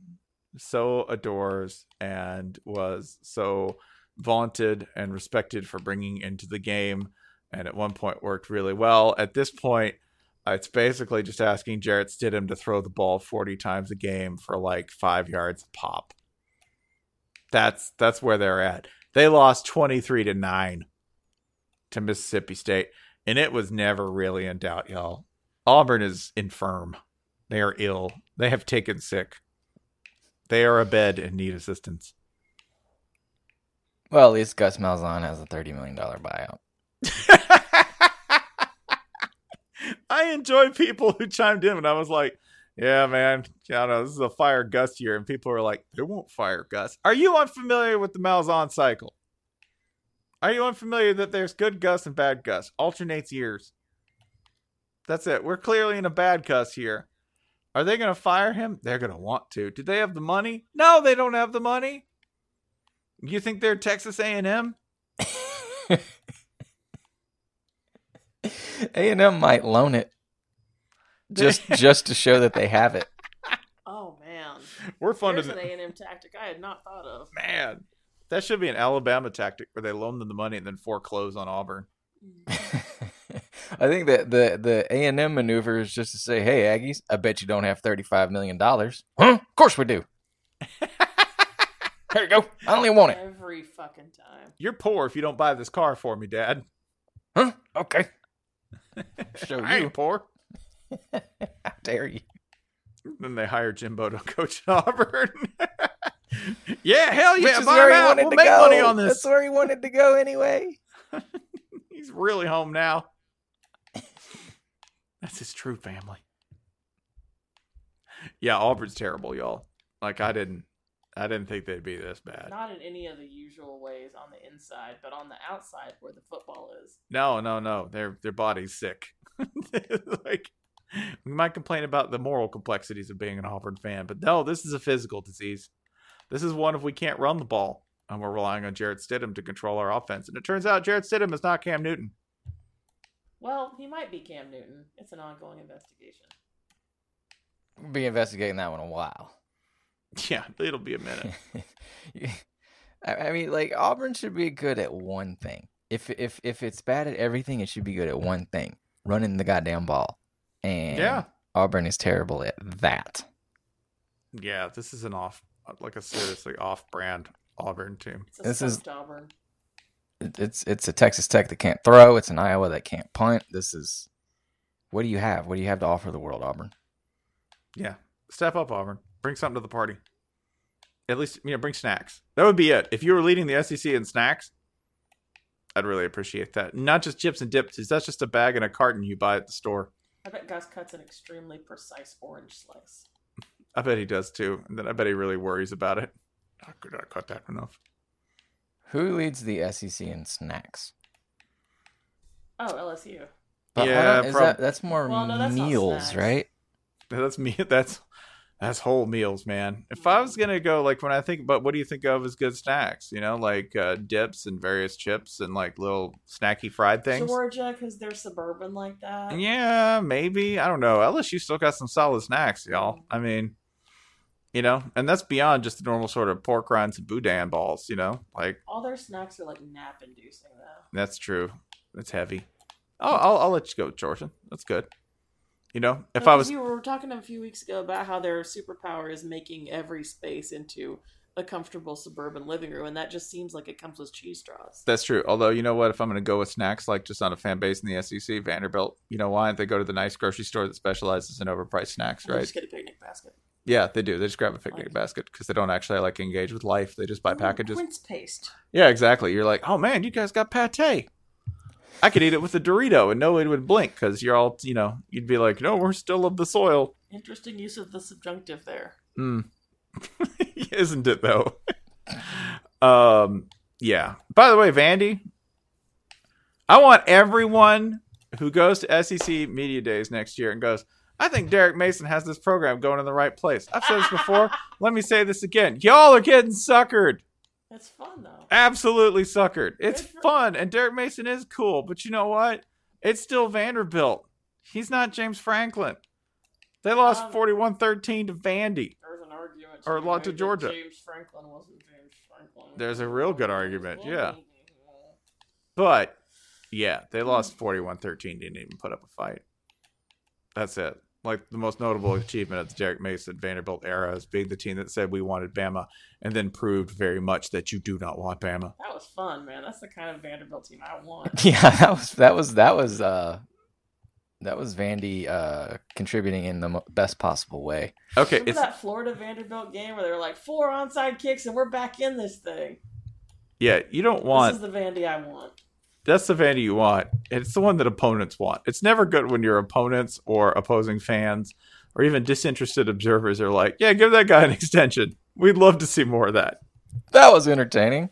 so adores and was so vaunted and respected for bringing into the game. And at one point worked really well. At this point, it's basically just asking Jarrett Stidham to throw the ball 40 times a game for like five yards a pop. That's that's where they're at. They lost 23 to 9 to Mississippi State, and it was never really in doubt, y'all. Auburn is infirm. They are ill. They have taken sick. They are abed and need assistance. Well, at least Gus Malzahn has a thirty million dollar buyout. I enjoy people who chimed in, and I was like, "Yeah, man, I know. This is a fire Gus year," and people were like, "They won't fire Gus." Are you unfamiliar with the Malzahn cycle? Are you unfamiliar that there's good Gus and bad Gus? Alternates years. That's it. We're clearly in a bad Gus here. Are they going to fire him? They're going to want to. Do they have the money? No, they don't have the money. You think they're Texas A&M? A and M might loan it just just to show that they have it. Oh man, We're funded. there's an A and M tactic I had not thought of. Man, that should be an Alabama tactic where they loan them the money and then foreclose on Auburn. Mm. I think that the the A and M maneuver is just to say, "Hey, Aggies, I bet you don't have thirty five million dollars." Huh? Of course we do. Here you go. I don't even want it. Every fucking time. You're poor if you don't buy this car for me, Dad. Huh? Okay. Show I you. poor. How dare you? Then they hire Jimbo to coach Auburn. Yeah, hell yeah, Which is buy where him he out. wanted We'll to make go. money on this. That's where he wanted to go anyway. He's really home now. That's his true family. Yeah, Auburn's terrible, y'all. Like I didn't, I didn't think they'd be this bad. Not in any of the usual ways on the inside, but on the outside where the football is. No, no, no. Their their body's sick. like we might complain about the moral complexities of being an Auburn fan, but no, this is a physical disease. This is one if we can't run the ball and we're relying on Jarrett Stidham to control our offense. And it turns out Jarrett Stidham is not Cam Newton. Well, he might be Cam Newton. It's an ongoing investigation. We'll be investigating that one a while. Yeah, it'll be a minute. I I mean, like Auburn should be good at one thing. If if if it's bad at everything, it should be good at one thing: running the goddamn ball. And Yeah. Auburn is terrible at that. yeah, this is an off, like a seriously off-brand Auburn team. It's a This is- Auburn. It- It's it's a Texas Tech that can't throw. It's an Iowa that can't punt. This is what do you have? What do you have to offer the world, Auburn? Yeah, step up, Auburn. Bring something to the party. At least, you know, bring snacks. That would be it. If you were leading the SEC in snacks, I'd really appreciate that. Not just chips and dips. Is That's just a bag and a carton you buy at the store. I bet Gus cuts an extremely precise orange slice. I bet he does too. And then I bet he really worries about it. I could not cut that enough. Who leads the SEC in snacks? Oh, LSU. But Yeah, is prob- that that's more Well, no, that's meals, right? That's me. That's that's whole meals, man. If I was gonna go, like when I think about what do you think of as good snacks, you know, like uh, dips and various chips and like little snacky fried things. Georgia, because they're suburban like that. Yeah, maybe. I don't know. LSU still got some solid snacks, y'all. I mean, you know, and that's beyond just the normal sort of pork rinds and boudin balls, you know? Like, All their snacks are like nap inducing though. that's true. it's heavy. I'll, I'll I'll let you go, Jordan. That's good. You know, if No, I was you were talking a few weeks ago about how their superpower is making every space into a comfortable suburban living room, and that just seems like it comes with cheese straws. That's true. Although you know what, if I'm going to go with snacks, like just on a fan base in the SEC, Vanderbilt. You know why? Don't they go to the nice grocery store that specializes in overpriced snacks, You right? Just get a picnic basket. Yeah, they do. They just grab a picnic Like- basket because they don't actually like engage with life. They just buy packages. Quince paste. Yeah, exactly. You're like, oh man, you guys got pate. I could eat it with a Dorito and nobody would blink because you're all, you know, you'd be like, no, we're still of the soil. Interesting use of the subjunctive there. Mm. Isn't it though? um, yeah. By the way, Vandy, I want everyone who goes to SEC Media Days next year and goes, I think Derek Mason has this program going in the right place. I've said this before. Let me say this again. Y'all are getting suckered. It's fun though. Absolutely suckered. It's for- fun, and Derek Mason is cool, but you know what? It's still Vanderbilt. He's not James Franklin. They lost Um, 41 13 to Vandy. There's an argument. Or lot to Georgia. James Franklin wasn't James Franklin. There's a real good argument, yeah. But yeah, they lost 41 13, didn't even put up a fight. That's it. Like the most notable achievement of the Derek Mason Vanderbilt era is being the team that said we wanted Bama and then proved very much that you do not want Bama. That was fun, man. That's the kind of Vanderbilt team I want. Yeah, that was that was that was uh that was Vandy uh contributing in the mo- best possible way. Okay, Remember it's that Florida Vanderbilt game where they were like four onside kicks and we're back in this thing. yeah, you don't want This is the Vandy I want. That's the Vandy you want. It's the one that opponents want. It's never good when your opponents or opposing fans or even disinterested observers are like, "Yeah, give that guy an extension. We'd love to see more of that." That was entertaining.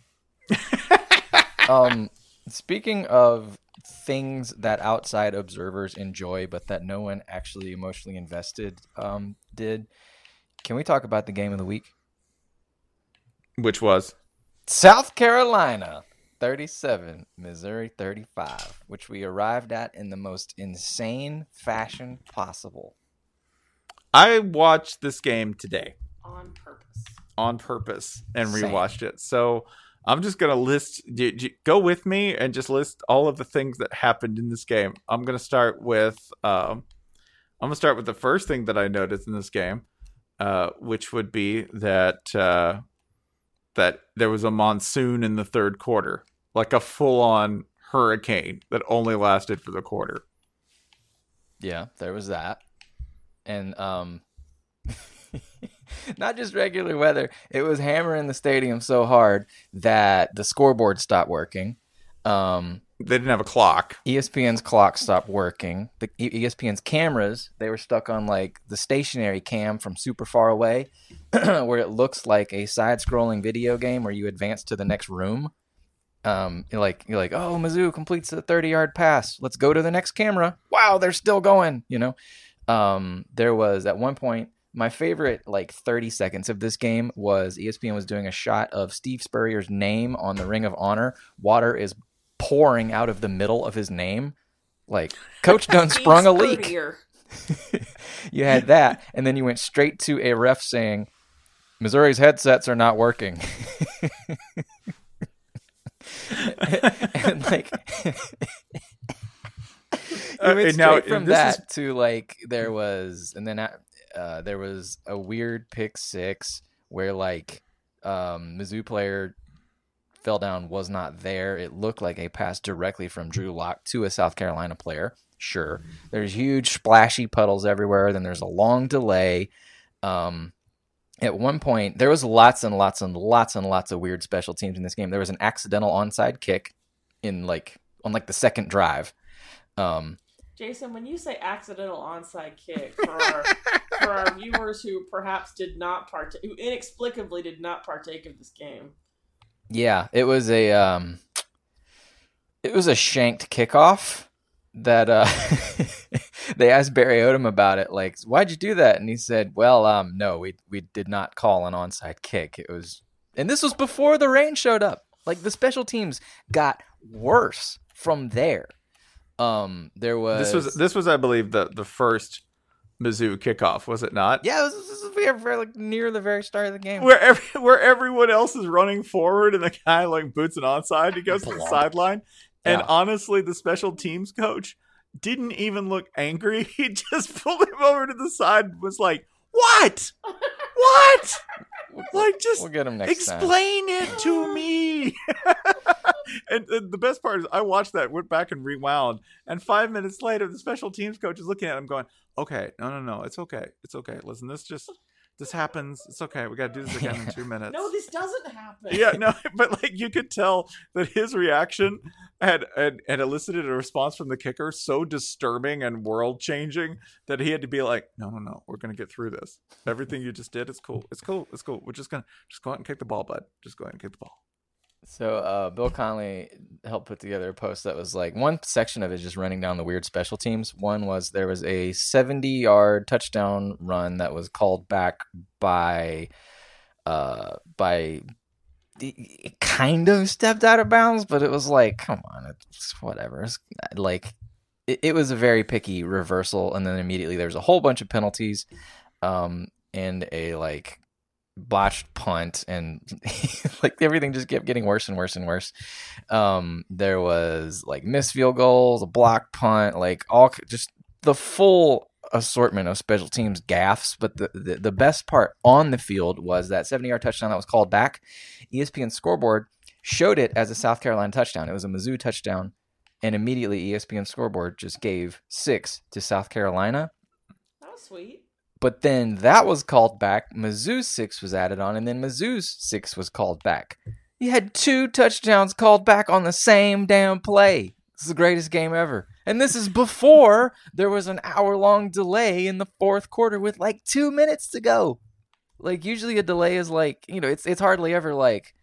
um speaking of things that outside observers enjoy but that no one actually emotionally invested um did, can we talk about the game of the week? Which was South Carolina 37, Missouri 35, which we arrived at in the most insane fashion possible. I watched this game today On purpose. on purpose and Same. rewatched it. So I'm just gonna list. do- do- Go with me and just list all of the things that happened in this game. I'm gonna start with. Um, I'm gonna start with the first thing that I noticed in this game, uh, which would be that uh, that there was a monsoon in the third quarter, like a full-on hurricane that only lasted for the quarter. Yeah, there was that. And um not just regular weather, it was hammering the stadium so hard that the scoreboard stopped working. Um They didn't have a clock. ESPN's clock stopped working. The ESPN's cameras, they were stuck on like the stationary cam from super far away, where it looks like a side-scrolling video game where you advance to the next room. Um, you're like you're like, oh, Mizzou completes a 30-yard pass. Let's go to the next camera. Wow, they're still going. You know, um, there was at one point my favorite like 30 seconds of this game was ESPN was doing a shot of Steve Spurrier's name on the Ring of Honor. Water is pouring out of the middle of his name. Like Coach done sprung a leak. You had that, and then you went straight to a ref saying, "Missouri's headsets are not working." and like, you Uh, went and now, from that is- to like there was, and then uh, there was a weird pick six where like um, Mizzou player fell down was not there. It looked like a pass directly from Drew Lock to a South Carolina player. Sure, there's huge splashy puddles everywhere. Then there's a long delay. Um, at one point, there was lots and lots and lots and lots of weird special teams in this game. There was an accidental onside kick in like on like the second drive. Um, Jason, when you say accidental onside kick for our for our viewers who perhaps did not partake, who inexplicably did not partake of this game, Yeah, it was a um it was a shanked kickoff that uh they asked Barry Odom about it like why'd you do that? And he said well um no we we did not call an onside kick. It was and this was before the rain showed up. Like the special teams got worse from there. Um there was This was this was, I believe, the the first Mizzou kickoff, was it not? yeah this was, this was very, very like near the very start of the game. Where every, where everyone else is running forward and the guy like boots an onside, he goes to the sideline, And Yeah. honestly, the special teams coach didn't even look angry. He just pulled him over to the side and was like, What? What? Like, just We'll get him next time. explain it to me. and, and the best part is, I watched that, went back and rewound, and five minutes later, the special teams coach is looking at him, going, "Okay, no, no, no, it's okay, it's okay. Listen, this just this happens. It's okay. We got to do this again in two minutes." no, this doesn't happen. yeah, no, but like you could tell that his reaction had, had had elicited a response from the kicker so disturbing and world changing that he had to be like, "No, no, no, we're gonna get through this. Everything you just did is cool. It's cool. It's cool. We're just gonna just go out and kick the ball, bud. Just go ahead and kick the ball." So uh, Bill Connelly helped put together a post that was like one section of it just running down the weird special teams. One was there was a 70 yard touchdown run that was called back by uh by it kind of stepped out of bounds, but it was like, come on, it's whatever. It's like it, it was a very picky reversal, and then immediately there was a whole bunch of penalties, um, and a like botched punt and like everything just kept getting worse and worse and worse. Um, there was like missed field goals, a block punt, like all just the full assortment of special teams gaffs. But the, the, the best part on the field was that 70 yard touchdown that was called back. ESPN scoreboard showed it as a South Carolina touchdown. It was a Mizzou touchdown. And immediately ESPN scoreboard just gave six to South Carolina. That was sweet. But then that was called back. Mizzou's six was added on, and then Mizzou's six was called back. You had two touchdowns called back on the same damn play. This is the greatest game ever. And this is before there was an hour long delay in the fourth quarter with like two minutes to go. Like usually a delay is like, you know, it's it's hardly ever like,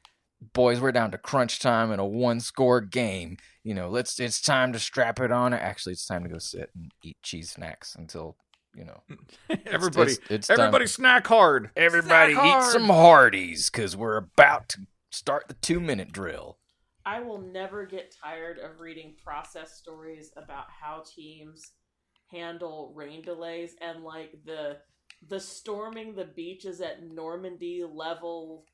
boys, we're down to crunch time in a one score game. You know, let's it's time to strap it on. Actually, it's time to go sit and eat cheese snacks until, you know, everybody, it's, it's time. everybody, snack hard. Everybody Snack eat hard. some Hardee's because we're about to start the two minute drill. I will never get tired of reading process stories about how teams handle rain delays and like the the storming the beaches at Normandy level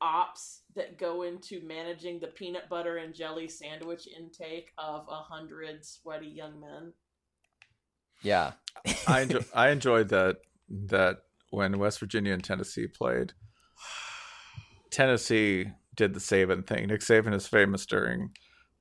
ops that go into managing the peanut butter and jelly sandwich intake of a hundred sweaty young men. Yeah. I enjoy, I enjoyed that that when West Virginia and Tennessee played. Tennessee did the Saban thing. Nick Saban is famous during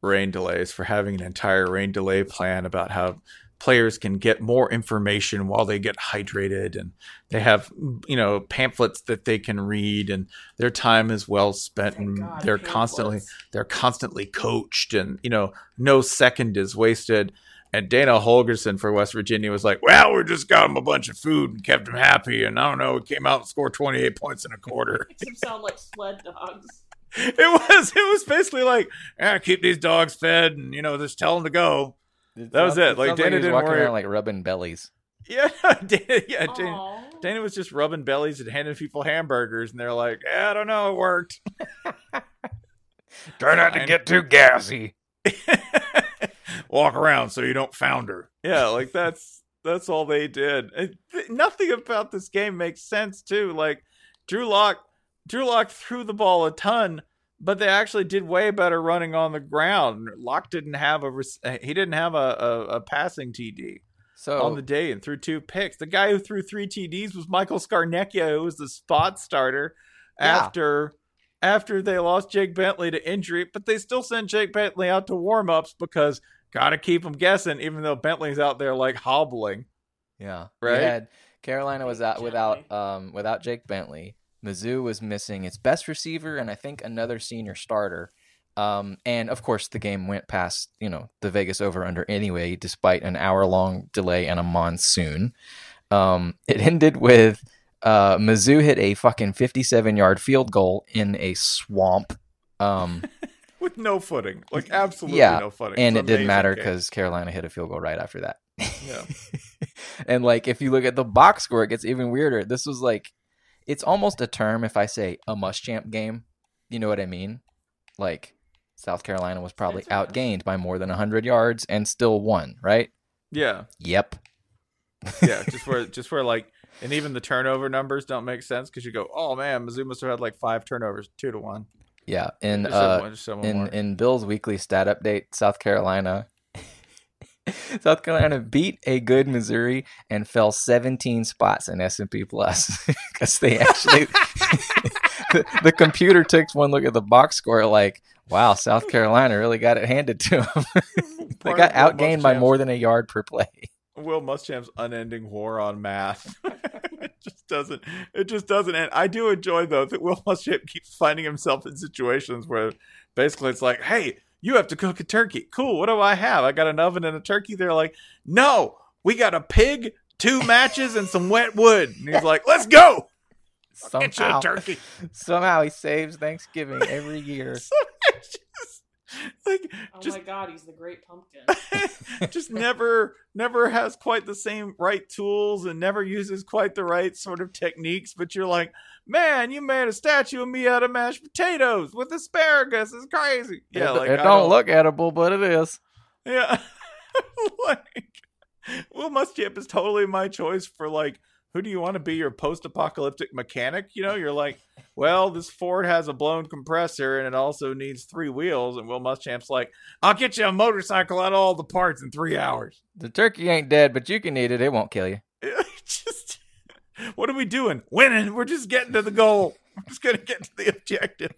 rain delays for having an entire rain delay plan about how players can get more information while they get hydrated and they have you know pamphlets that they can read and their time is well spent Thank and God, they're constantly they're constantly coached and you know no second is wasted and Dana Holgorsen for West Virginia was like, "Well, we just got them a bunch of food and kept them happy, and I don't know, we came out and scored 28 points in a quarter." Makes them sound like sled dogs. it was, it was basically like, "Yeah, keep these dogs fed, and you know, just tell them to go." That was it. Like, Dana he was didn't walking worry- around like rubbing bellies. Yeah, Dana, yeah, Dana, Dana was just rubbing bellies and handing people hamburgers, and they're like, "Yeah, I don't know, it worked." Try not to get too gassy. Walk around so you don't founder. Yeah, like that's that's all they did. It, th- nothing about this game makes sense too. Like Drew Lock, Drew Lock threw the ball a ton, but they actually did way better running on the ground. Lock didn't have a he didn't have a, a, a passing TD So on the day and threw two picks. The guy who threw three TDs was Michael Scarnecchia, who was the spot starter Yeah. after after they lost Jake Bentley to injury, but they still sent Jake Bentley out to warm-ups because gotta keep them guessing, even though Bentley's out there like hobbling. yeah, Right? Had, Carolina was out without um without Jake Bentley. Mizzou was missing its best receiver and I think another senior starter. Um, and of course, the game went past you know the Vegas over under anyway, despite an hour long delay and a monsoon. Um, it ended with uh, Mizzou hit a fucking 57 yard field goal in a swamp. Um, With no footing. Like absolutely Yeah, no footing. and it didn't matter because Carolina hit a field goal right after that. Yeah. and like if you look at the box score, it gets even weirder. This was like it's almost a term if I say a Muschamp game. You know what I mean? Like South Carolina was probably It's a must. outgained by more than 100 yards and still won, right? Yeah. Yep. Yeah. just where just where like and even the turnover numbers don't make sense because you go, oh man, Mizzou must have had like five turnovers, two to one. Yeah, in uh, one- just have one in more. in Bill's weekly stat update, South Carolina. South Carolina beat a good Missouri and fell 17 spots in S&P Plus because they actually the, the computer takes one look at the box score like, wow, South Carolina really got it handed to them. they got outgained by more than a yard per play. Will Muschamp's unending war on math. it just doesn't. It just doesn't end. I do enjoy though that Will Muschamp keeps finding himself in situations where basically it's like, "Hey, you have to cook a turkey. Cool. What do I have? I got an oven and a turkey." They're like, "No, we got a pig, two matches, and some wet wood." And he's like, "Let's go. I'll Get you Somehow, turkey." somehow he saves Thanksgiving every year. So it's just, like Oh just my god, he's the great pumpkin. just never never has quite the same right tools and never uses quite the right sort of techniques but you're like man you made a statue of me out of mashed potatoes with asparagus it's crazy yeah it, like it I don't look edible, but it is. yeah like will muschamp is totally my choice for like who do you want to be your post-apocalyptic mechanic? You know you're like well this ford has a blown compressor and it also needs three wheels. And will muschamp's like i'll get you a motorcycle out of all the parts in three hours. The turkey ain't dead, but you can eat it. It won't kill you. just what are we doing? Winning. We're just getting to the goal. We're just gonna get to the objective.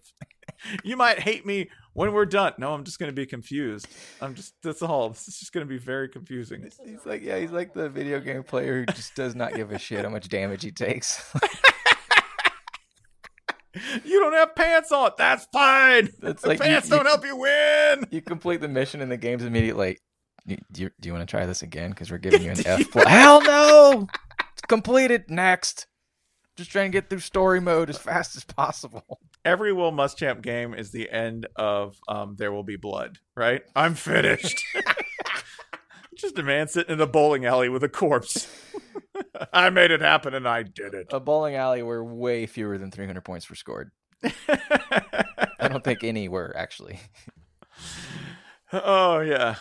You might hate me when we're done no i'm just gonna be confused i'm just that's all this is just gonna be very confusing He's like, yeah, he's like the video game player who just does not give a shit how much damage he takes. you don't have pants on that's fine It's The like pants you- don't help you win you complete the mission and the game's immediately like, do you, do you want to try this again? Because we're giving you an F. plus. Hell no! It's completed. Next. Just trying to get through story mode as fast as possible. every will muschamp game is the end of um there will be blood right i'm finished just a man sitting in a bowling alley with a corpse i made it happen and i did it A bowling alley where way fewer than 300 points were scored. I don't think any were actually. oh yeah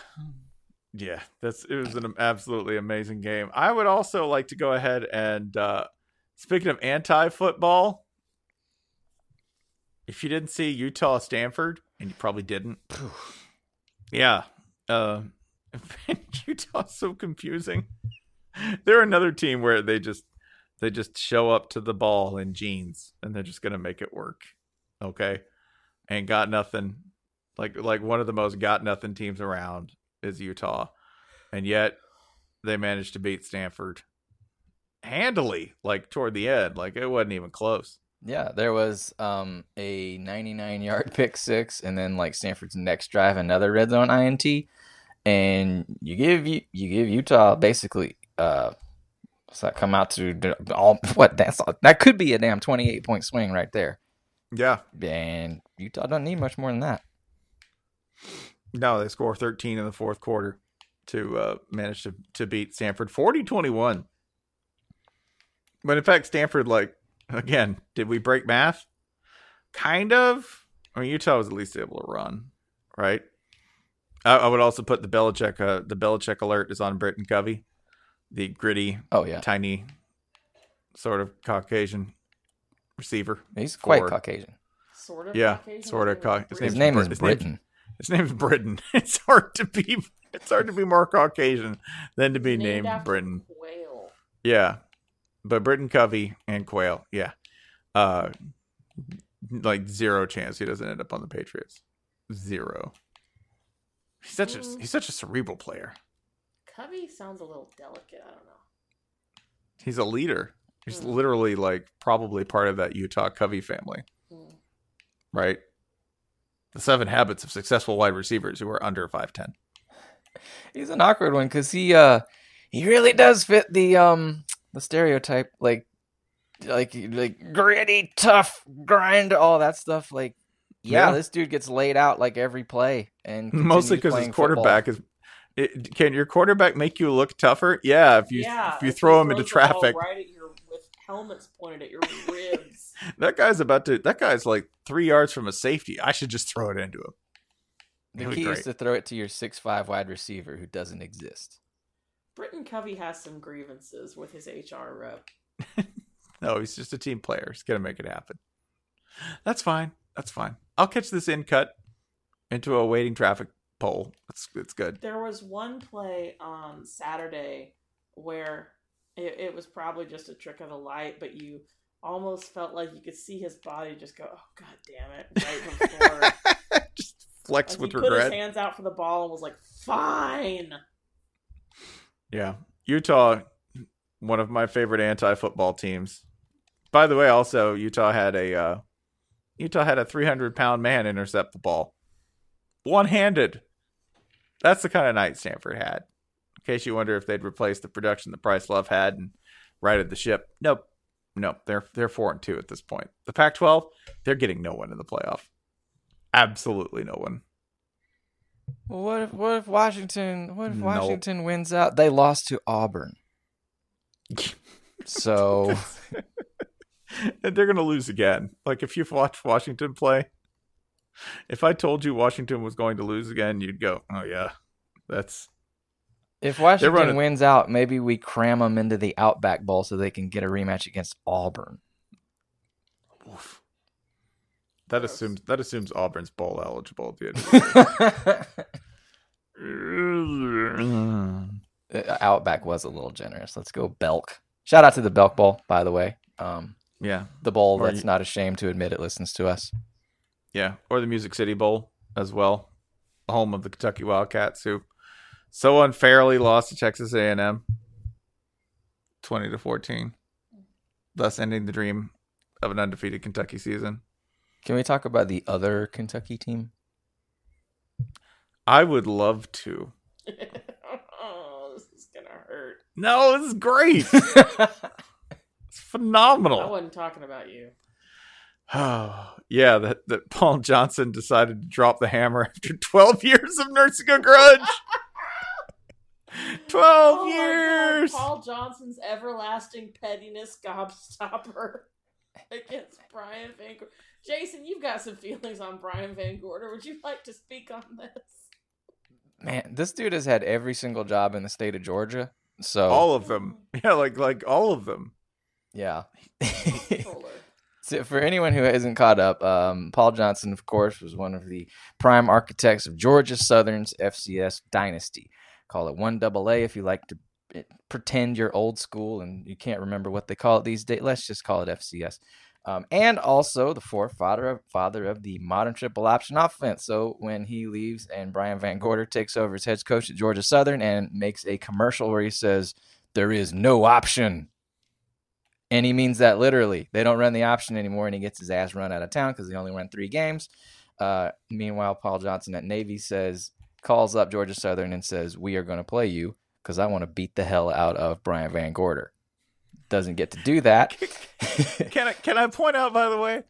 yeah that's it was an absolutely amazing game i would also like to go ahead and uh speaking of anti-football if you didn't see utah stanford and you probably didn't yeah uh utah's so confusing. They're another team where they just they just show up to the ball in jeans and they're just gonna make it work okay? Ain't got nothing like like one of the most got nothing teams around is Utah, and yet they managed to beat Stanford handily. Like toward the end, like it wasn't even close. Yeah, there was um, a 99 yard pick six, and then like Stanford's next drive, another red zone INT, and you give you you give Utah basically uh, what's that come out to all what that's all that could be a damn 28 point swing right there, Yeah, and Utah doesn't need much more than that. no, they score 13 in the fourth quarter to uh, manage to to beat Stanford 40-21. But in fact, Stanford, like again, did we break math? Kind of. I mean, Utah was at least able to run, right? I, I would also put the Belichick. Uh, the Belichick alert is on Britton Covey, the gritty, Oh yeah, tiny, sort of Caucasian receiver. he's quite for- Caucasian. Sort of. Yeah, Caucasian, sort of his Cau- name his British. His name is his Britain. His name's Britton. It's hard to be. It's hard to be more Caucasian than to be named, after Britton. Quail. Yeah, but Britton Covey and Quayle, Yeah, uh, like zero chance he doesn't end up on the Patriots. Zero. He's such a Mm. he's such a cerebral player. Covey sounds a little delicate. I don't know. He's a leader. He's Hmm. literally like probably part of that Utah Covey family, Hmm. right? The seven habits of successful wide receivers who are under five ten. He's an awkward one because he uh he really does fit the um the stereotype like like like gritty, tough, grind, all that stuff. Like yeah, Yeah. this dude gets laid out like every play and Mostly because his quarterback is. It, can your quarterback make you look tougher? Yeah, if you yeah, if you if throw him into throws the ball traffic, right at your with helmets pointed at your ribs. that guy's about to. That guy's like three yards from a safety. I should just throw it into him. The It'd key great. is to throw it to your six five wide receiver who doesn't exist. Britton Covey has some grievances with his HR rep. No, he's just a team player. He's gonna make it happen. That's fine. That's fine. I'll catch this in cut into a waiting traffic pole. It's it's good. There was one play on Saturday where it, it was probably just a trick of the light, but you almost felt like you could see his body just go, "Oh god damn it!" Right before Just flex like, with he put his regret. hands out for the ball and was like, "Fine." Yeah. Utah, one of my favorite anti-football teams. By the way, also Utah had a uh, Utah had a 300 pound man intercept the ball, one handed. That's the kind of night Stanford had. In case you wonder if they'd replace the production that Bryce Love had and righted the ship. Nope, nope. They're they're four and two at this point. The Pac-12, they're getting no one in the playoff. Absolutely no one. Well, what if what if Washington what if Nope. Washington wins out? They lost to Auburn. So and they're going to lose again. Like if you've watched Washington play, if I told you Washington was going to lose again, you'd go, "Oh yeah, that's if Washington running- wins out, maybe we cram them into the Outback Bowl so they can get a rematch against Auburn. oof. That Gross. assumes that assumes Auburn's bowl eligible at the end. Of the year. Uh, Outback was a little generous. Let's go Belk. Shout out to the Belk Bowl, by the way. Um, yeah, the bowl Or that's you- not ashamed to admit it listens to us. yeah, or the Music City Bowl as well, home of the Kentucky Wildcats, who so unfairly lost to Texas A&M, twenty to fourteen, thus ending the dream of an undefeated Kentucky season. Can we talk about the other Kentucky team? I would love to. oh, this is gonna hurt. No, this is great. It's phenomenal. I wasn't talking about you. Oh, yeah, that, that Paul Johnson decided to drop the hammer after 12 years of nursing a grudge. 12 Oh my God, years. Paul Johnson's everlasting pettiness gobstopper against Brian Van Gorder. Jason, you've got some feelings on Brian Van Gorder. Would you like to speak on this? Man, this dude has had every single job in the state of Georgia. So All of them. Yeah, like like all of them. yeah. So for anyone who hasn't caught up, um, Paul Johnson, of course, was one of the prime architects of Georgia Southern's FCS dynasty. Call it one double A if you like to eh, pretend you're old school and you can't remember what they call it these days. Let's just call it FCS. Um, and also the forefather of, father of the modern triple option offense. So when he leaves and Brian Van Gorder takes over as head coach at Georgia Southern and makes a commercial where he says, There is no option and he means that literally. They don't run the option anymore, and he gets his ass run out of town because they only run three games. Uh, meanwhile, Paul Johnson at Navy says, calls up Georgia Southern and says, "We are going to play you because I want to beat the hell out of Brian Van Gorder." Doesn't get to do that. Can I can I point out by the way,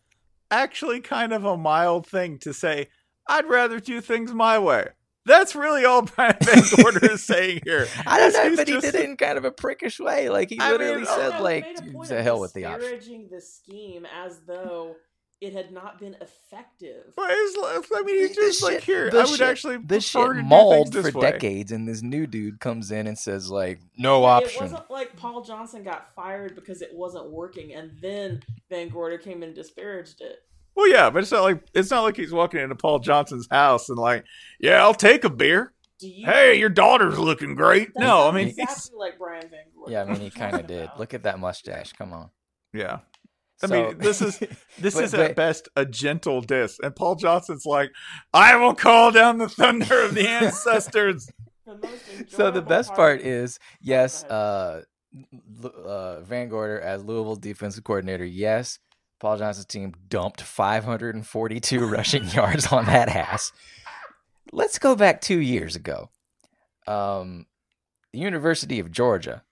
actually kind of a mild thing to say, I'd rather do things my way. That's really all Brian Van Gorder is saying here. I don't know, He's but he did it in kind of a prickish way. Like he I literally mean, said, No, like, he made "To hell with the option." the scheme as though it had not been effective. But it's, I mean, he's The just like shit- here. the I would shit- actually This prefer shit to mauled for way. decades, and this new dude comes in and says, like, no option. It wasn't like Paul Johnson got fired because it wasn't working, and then Van Gorder came and disparaged it. Well, yeah, but it's not like it's not like he's walking into Paul Johnson's house and like, yeah, I'll take a beer. You? Hey, your daughter's looking great. That no, I sounds mean, he's- exactly like Brian Van Gorder. Yeah, I mean, he What are you kind of did. Look at that mustache. Come on. yeah. I So- mean, this is this But- is but- at best a gentle diss, and Paul Johnson's like, "I will call down the thunder of the ancestors." The so the best part of- is yes, uh, uh, Van Gorder as Louisville defensive coordinator. Yes, Paul Johnson's team dumped 542 rushing yards on that ass. Let's go back two years ago. Um, the University of Georgia,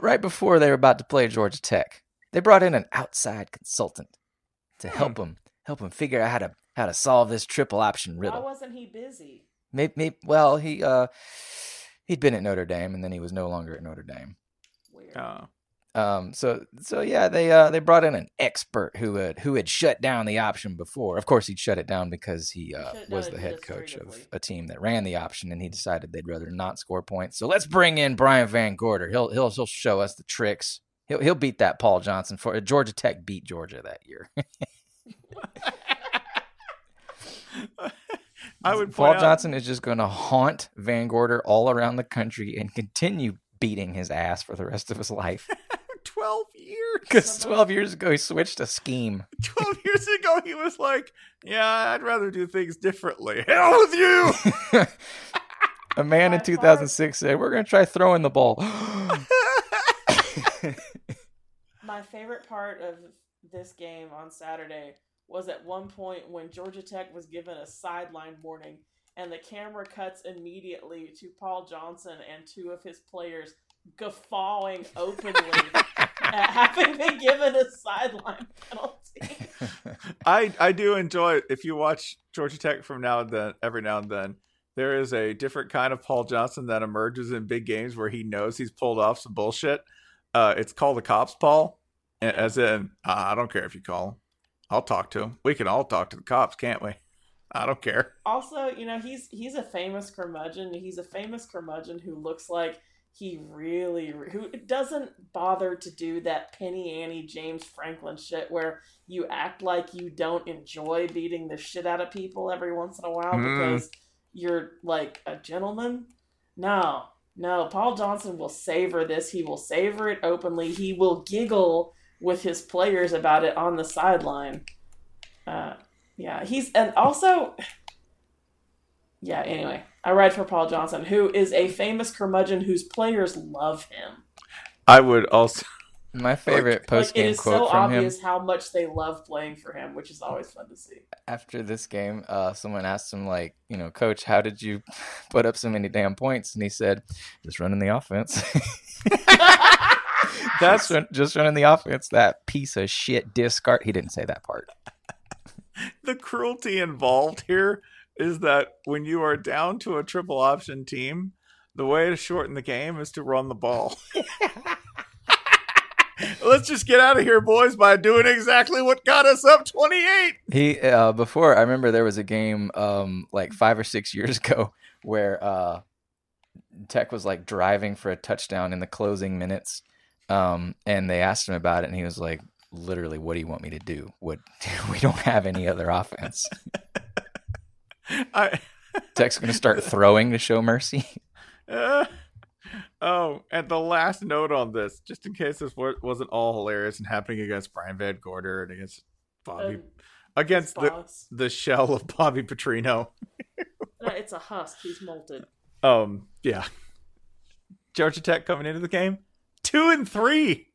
right before they were about to play Georgia Tech, they brought in an outside consultant to help him help him figure out how to how to solve this triple option riddle. Why wasn't he busy? Maybe, maybe well, he uh he'd been at Notre Dame and then he was no longer at Notre Dame. Weird. Uh, Um so so yeah, they uh they brought in an expert who had who had shut down the option before. Of course he'd shut it down because he uh, shut was the head coach of a team that ran the option and he decided they'd rather not score points. So let's bring in Brian Van Gorder. He'll he'll he'll show us the tricks. He'll he'll beat that Paul Johnson for Georgia Tech beat Georgia that year. I would Paul out, Johnson is just going to haunt Van Gorder all around the country and continue beating his ass for the rest of his life. 12 years. Because 12 years ago, he switched a scheme. 12 years ago, he was like, yeah, I'd rather do things differently. Hell with you. A man in far- 2006 said, We're going to try throwing the ball. My favorite part of this game on Saturday was at one point when Georgia Tech was given a sideline warning, and the camera cuts immediately to Paul Johnson and two of his players guffawing openly at having been given a sideline penalty. I, I do enjoy. If you watch Georgia Tech from now and then, every now and then, there is a different kind of Paul Johnson that emerges in big games where he knows he's pulled off some bullshit. Uh, it's called the cops, Paul. As in, "Uh, I don't care if you call him. I'll talk to him. We can all talk to the cops, can't we? I don't care. also, you know, he's he's a famous curmudgeon. He's a famous curmudgeon who looks like he really who doesn't bother to do that penny Annie James Franklin shit where you act like you don't enjoy beating the shit out of people every once in a while Mm. because you're like a gentleman. No, no, Paul Johnson will savor this. He will savor it openly. He will giggle with his players about it on the sideline. Uh, yeah, he's and also yeah, anyway, I ride for Paul Johnson, who is a famous curmudgeon whose players love him. I would also. My favorite Like, post game is quote so from him It is so obvious how much they love playing for him, which is always fun to see. after this game, uh, someone asked him, like, you know, coach, how did you put up so many damn points? And he said, just running the offense. That's run- just running the offense. That piece of shit discard. He didn't say that part. the cruelty involved here is that when you are down to a triple option team, the way to shorten the game is to run the ball. Let's just get out of here, boys, by doing exactly what got us up 28. He uh, before I remember there was a game um, like five or six years ago where uh, Tech was like driving for a touchdown in the closing minutes, um, and they asked him about it, and he was like, "Literally, what do you want me to do? What we don't have any other offense. I, Tech's going to start throwing to show mercy." uh, oh, and the last note on this, just in case this wasn't all hilarious and happening against Brian VanGorder and against Bobby, Um, against the, the shell of Bobby Petrino. No, it's a husk. He's molted. Um, yeah. Georgia Tech coming into the game, two and three.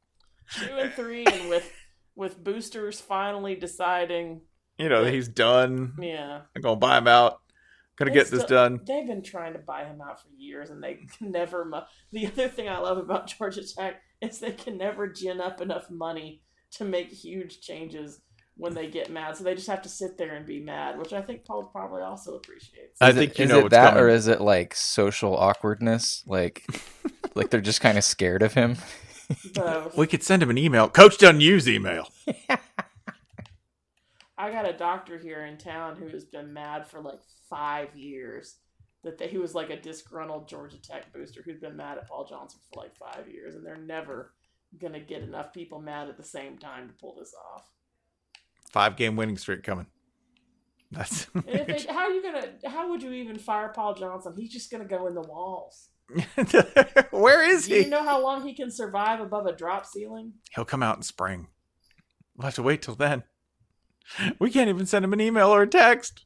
Two and three, and with with boosters finally deciding, You know he's done. yeah, I'm gonna buy him out. Gonna get It's this done. They've been trying to buy him out for years, and they can never. Mu- the other thing I love about Georgia Tech is they can never gin up enough money to make huge changes when they get mad. So they just have to sit there and be mad, which I think Paul probably also appreciates. I Is think it, you is know it what's that, coming. or is it like social awkwardness? Like, like they're just kind of scared of him. So We could send him an email. Coach doesn't use email. I got a doctor here in town who has been mad for like five years. That they, he was like a disgruntled Georgia Tech booster who's been mad at Paul Johnson for like five years, and they're never gonna get enough people mad at the same time to pull this off. Five game winning streak coming. That's they, how are you gonna? How would you even fire Paul Johnson? He's just gonna go in the walls. where is Do he? you know how long he can survive above a drop ceiling? He'll come out in spring. We'll have to wait till then. We can't even send him an email or a text.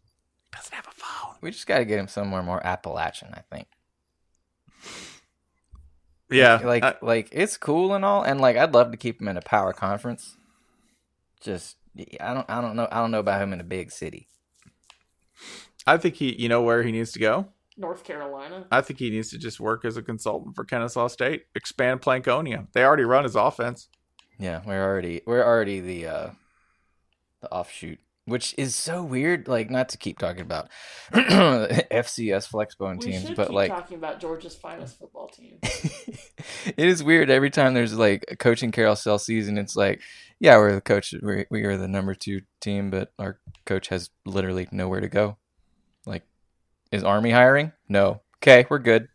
He doesn't have a phone. We just got to get him somewhere more Appalachian, I think. Yeah, Like, I, like it's cool and all, and like I'd love to keep him in a power conference. Just, I don't, I don't know, I don't know about him in a big city. I think he. You know where he needs to go. North Carolina. I think he needs to just work as a consultant for Kennesaw State. Expand Plankonia. They already run his offense. Yeah, we're already, we're already the, uh the offshoot, which is so weird. Like, not to keep talking about FCS flexbone We teams, but keep like, talking about Georgia's finest football team. it is weird every time there's like a coaching carousel season. It's like, yeah, we're the coach, we we are the number two team, but our coach has literally nowhere to go. Like, is Army hiring? No. Okay, we're good.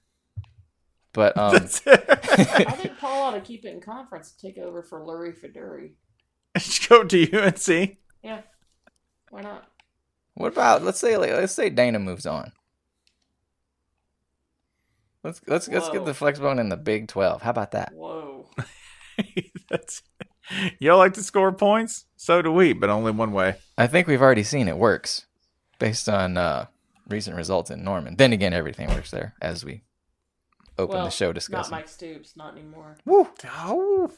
But um, I think Paul ought to keep it in conference and take over for Larry Fedora. Just go to UNC. Yeah, why not? What about let's say like, let's say Dana moves on. Let's let's let's get the flex bone in the Big Twelve. How about that? Whoa. That's y'all like to score points, so do we, but only one way. I think we've already seen it works based on uh, recent results in Norman. Then again, everything works there as we open well, the show Not discussing. Mike Stoops, not anymore. Woo! Oh,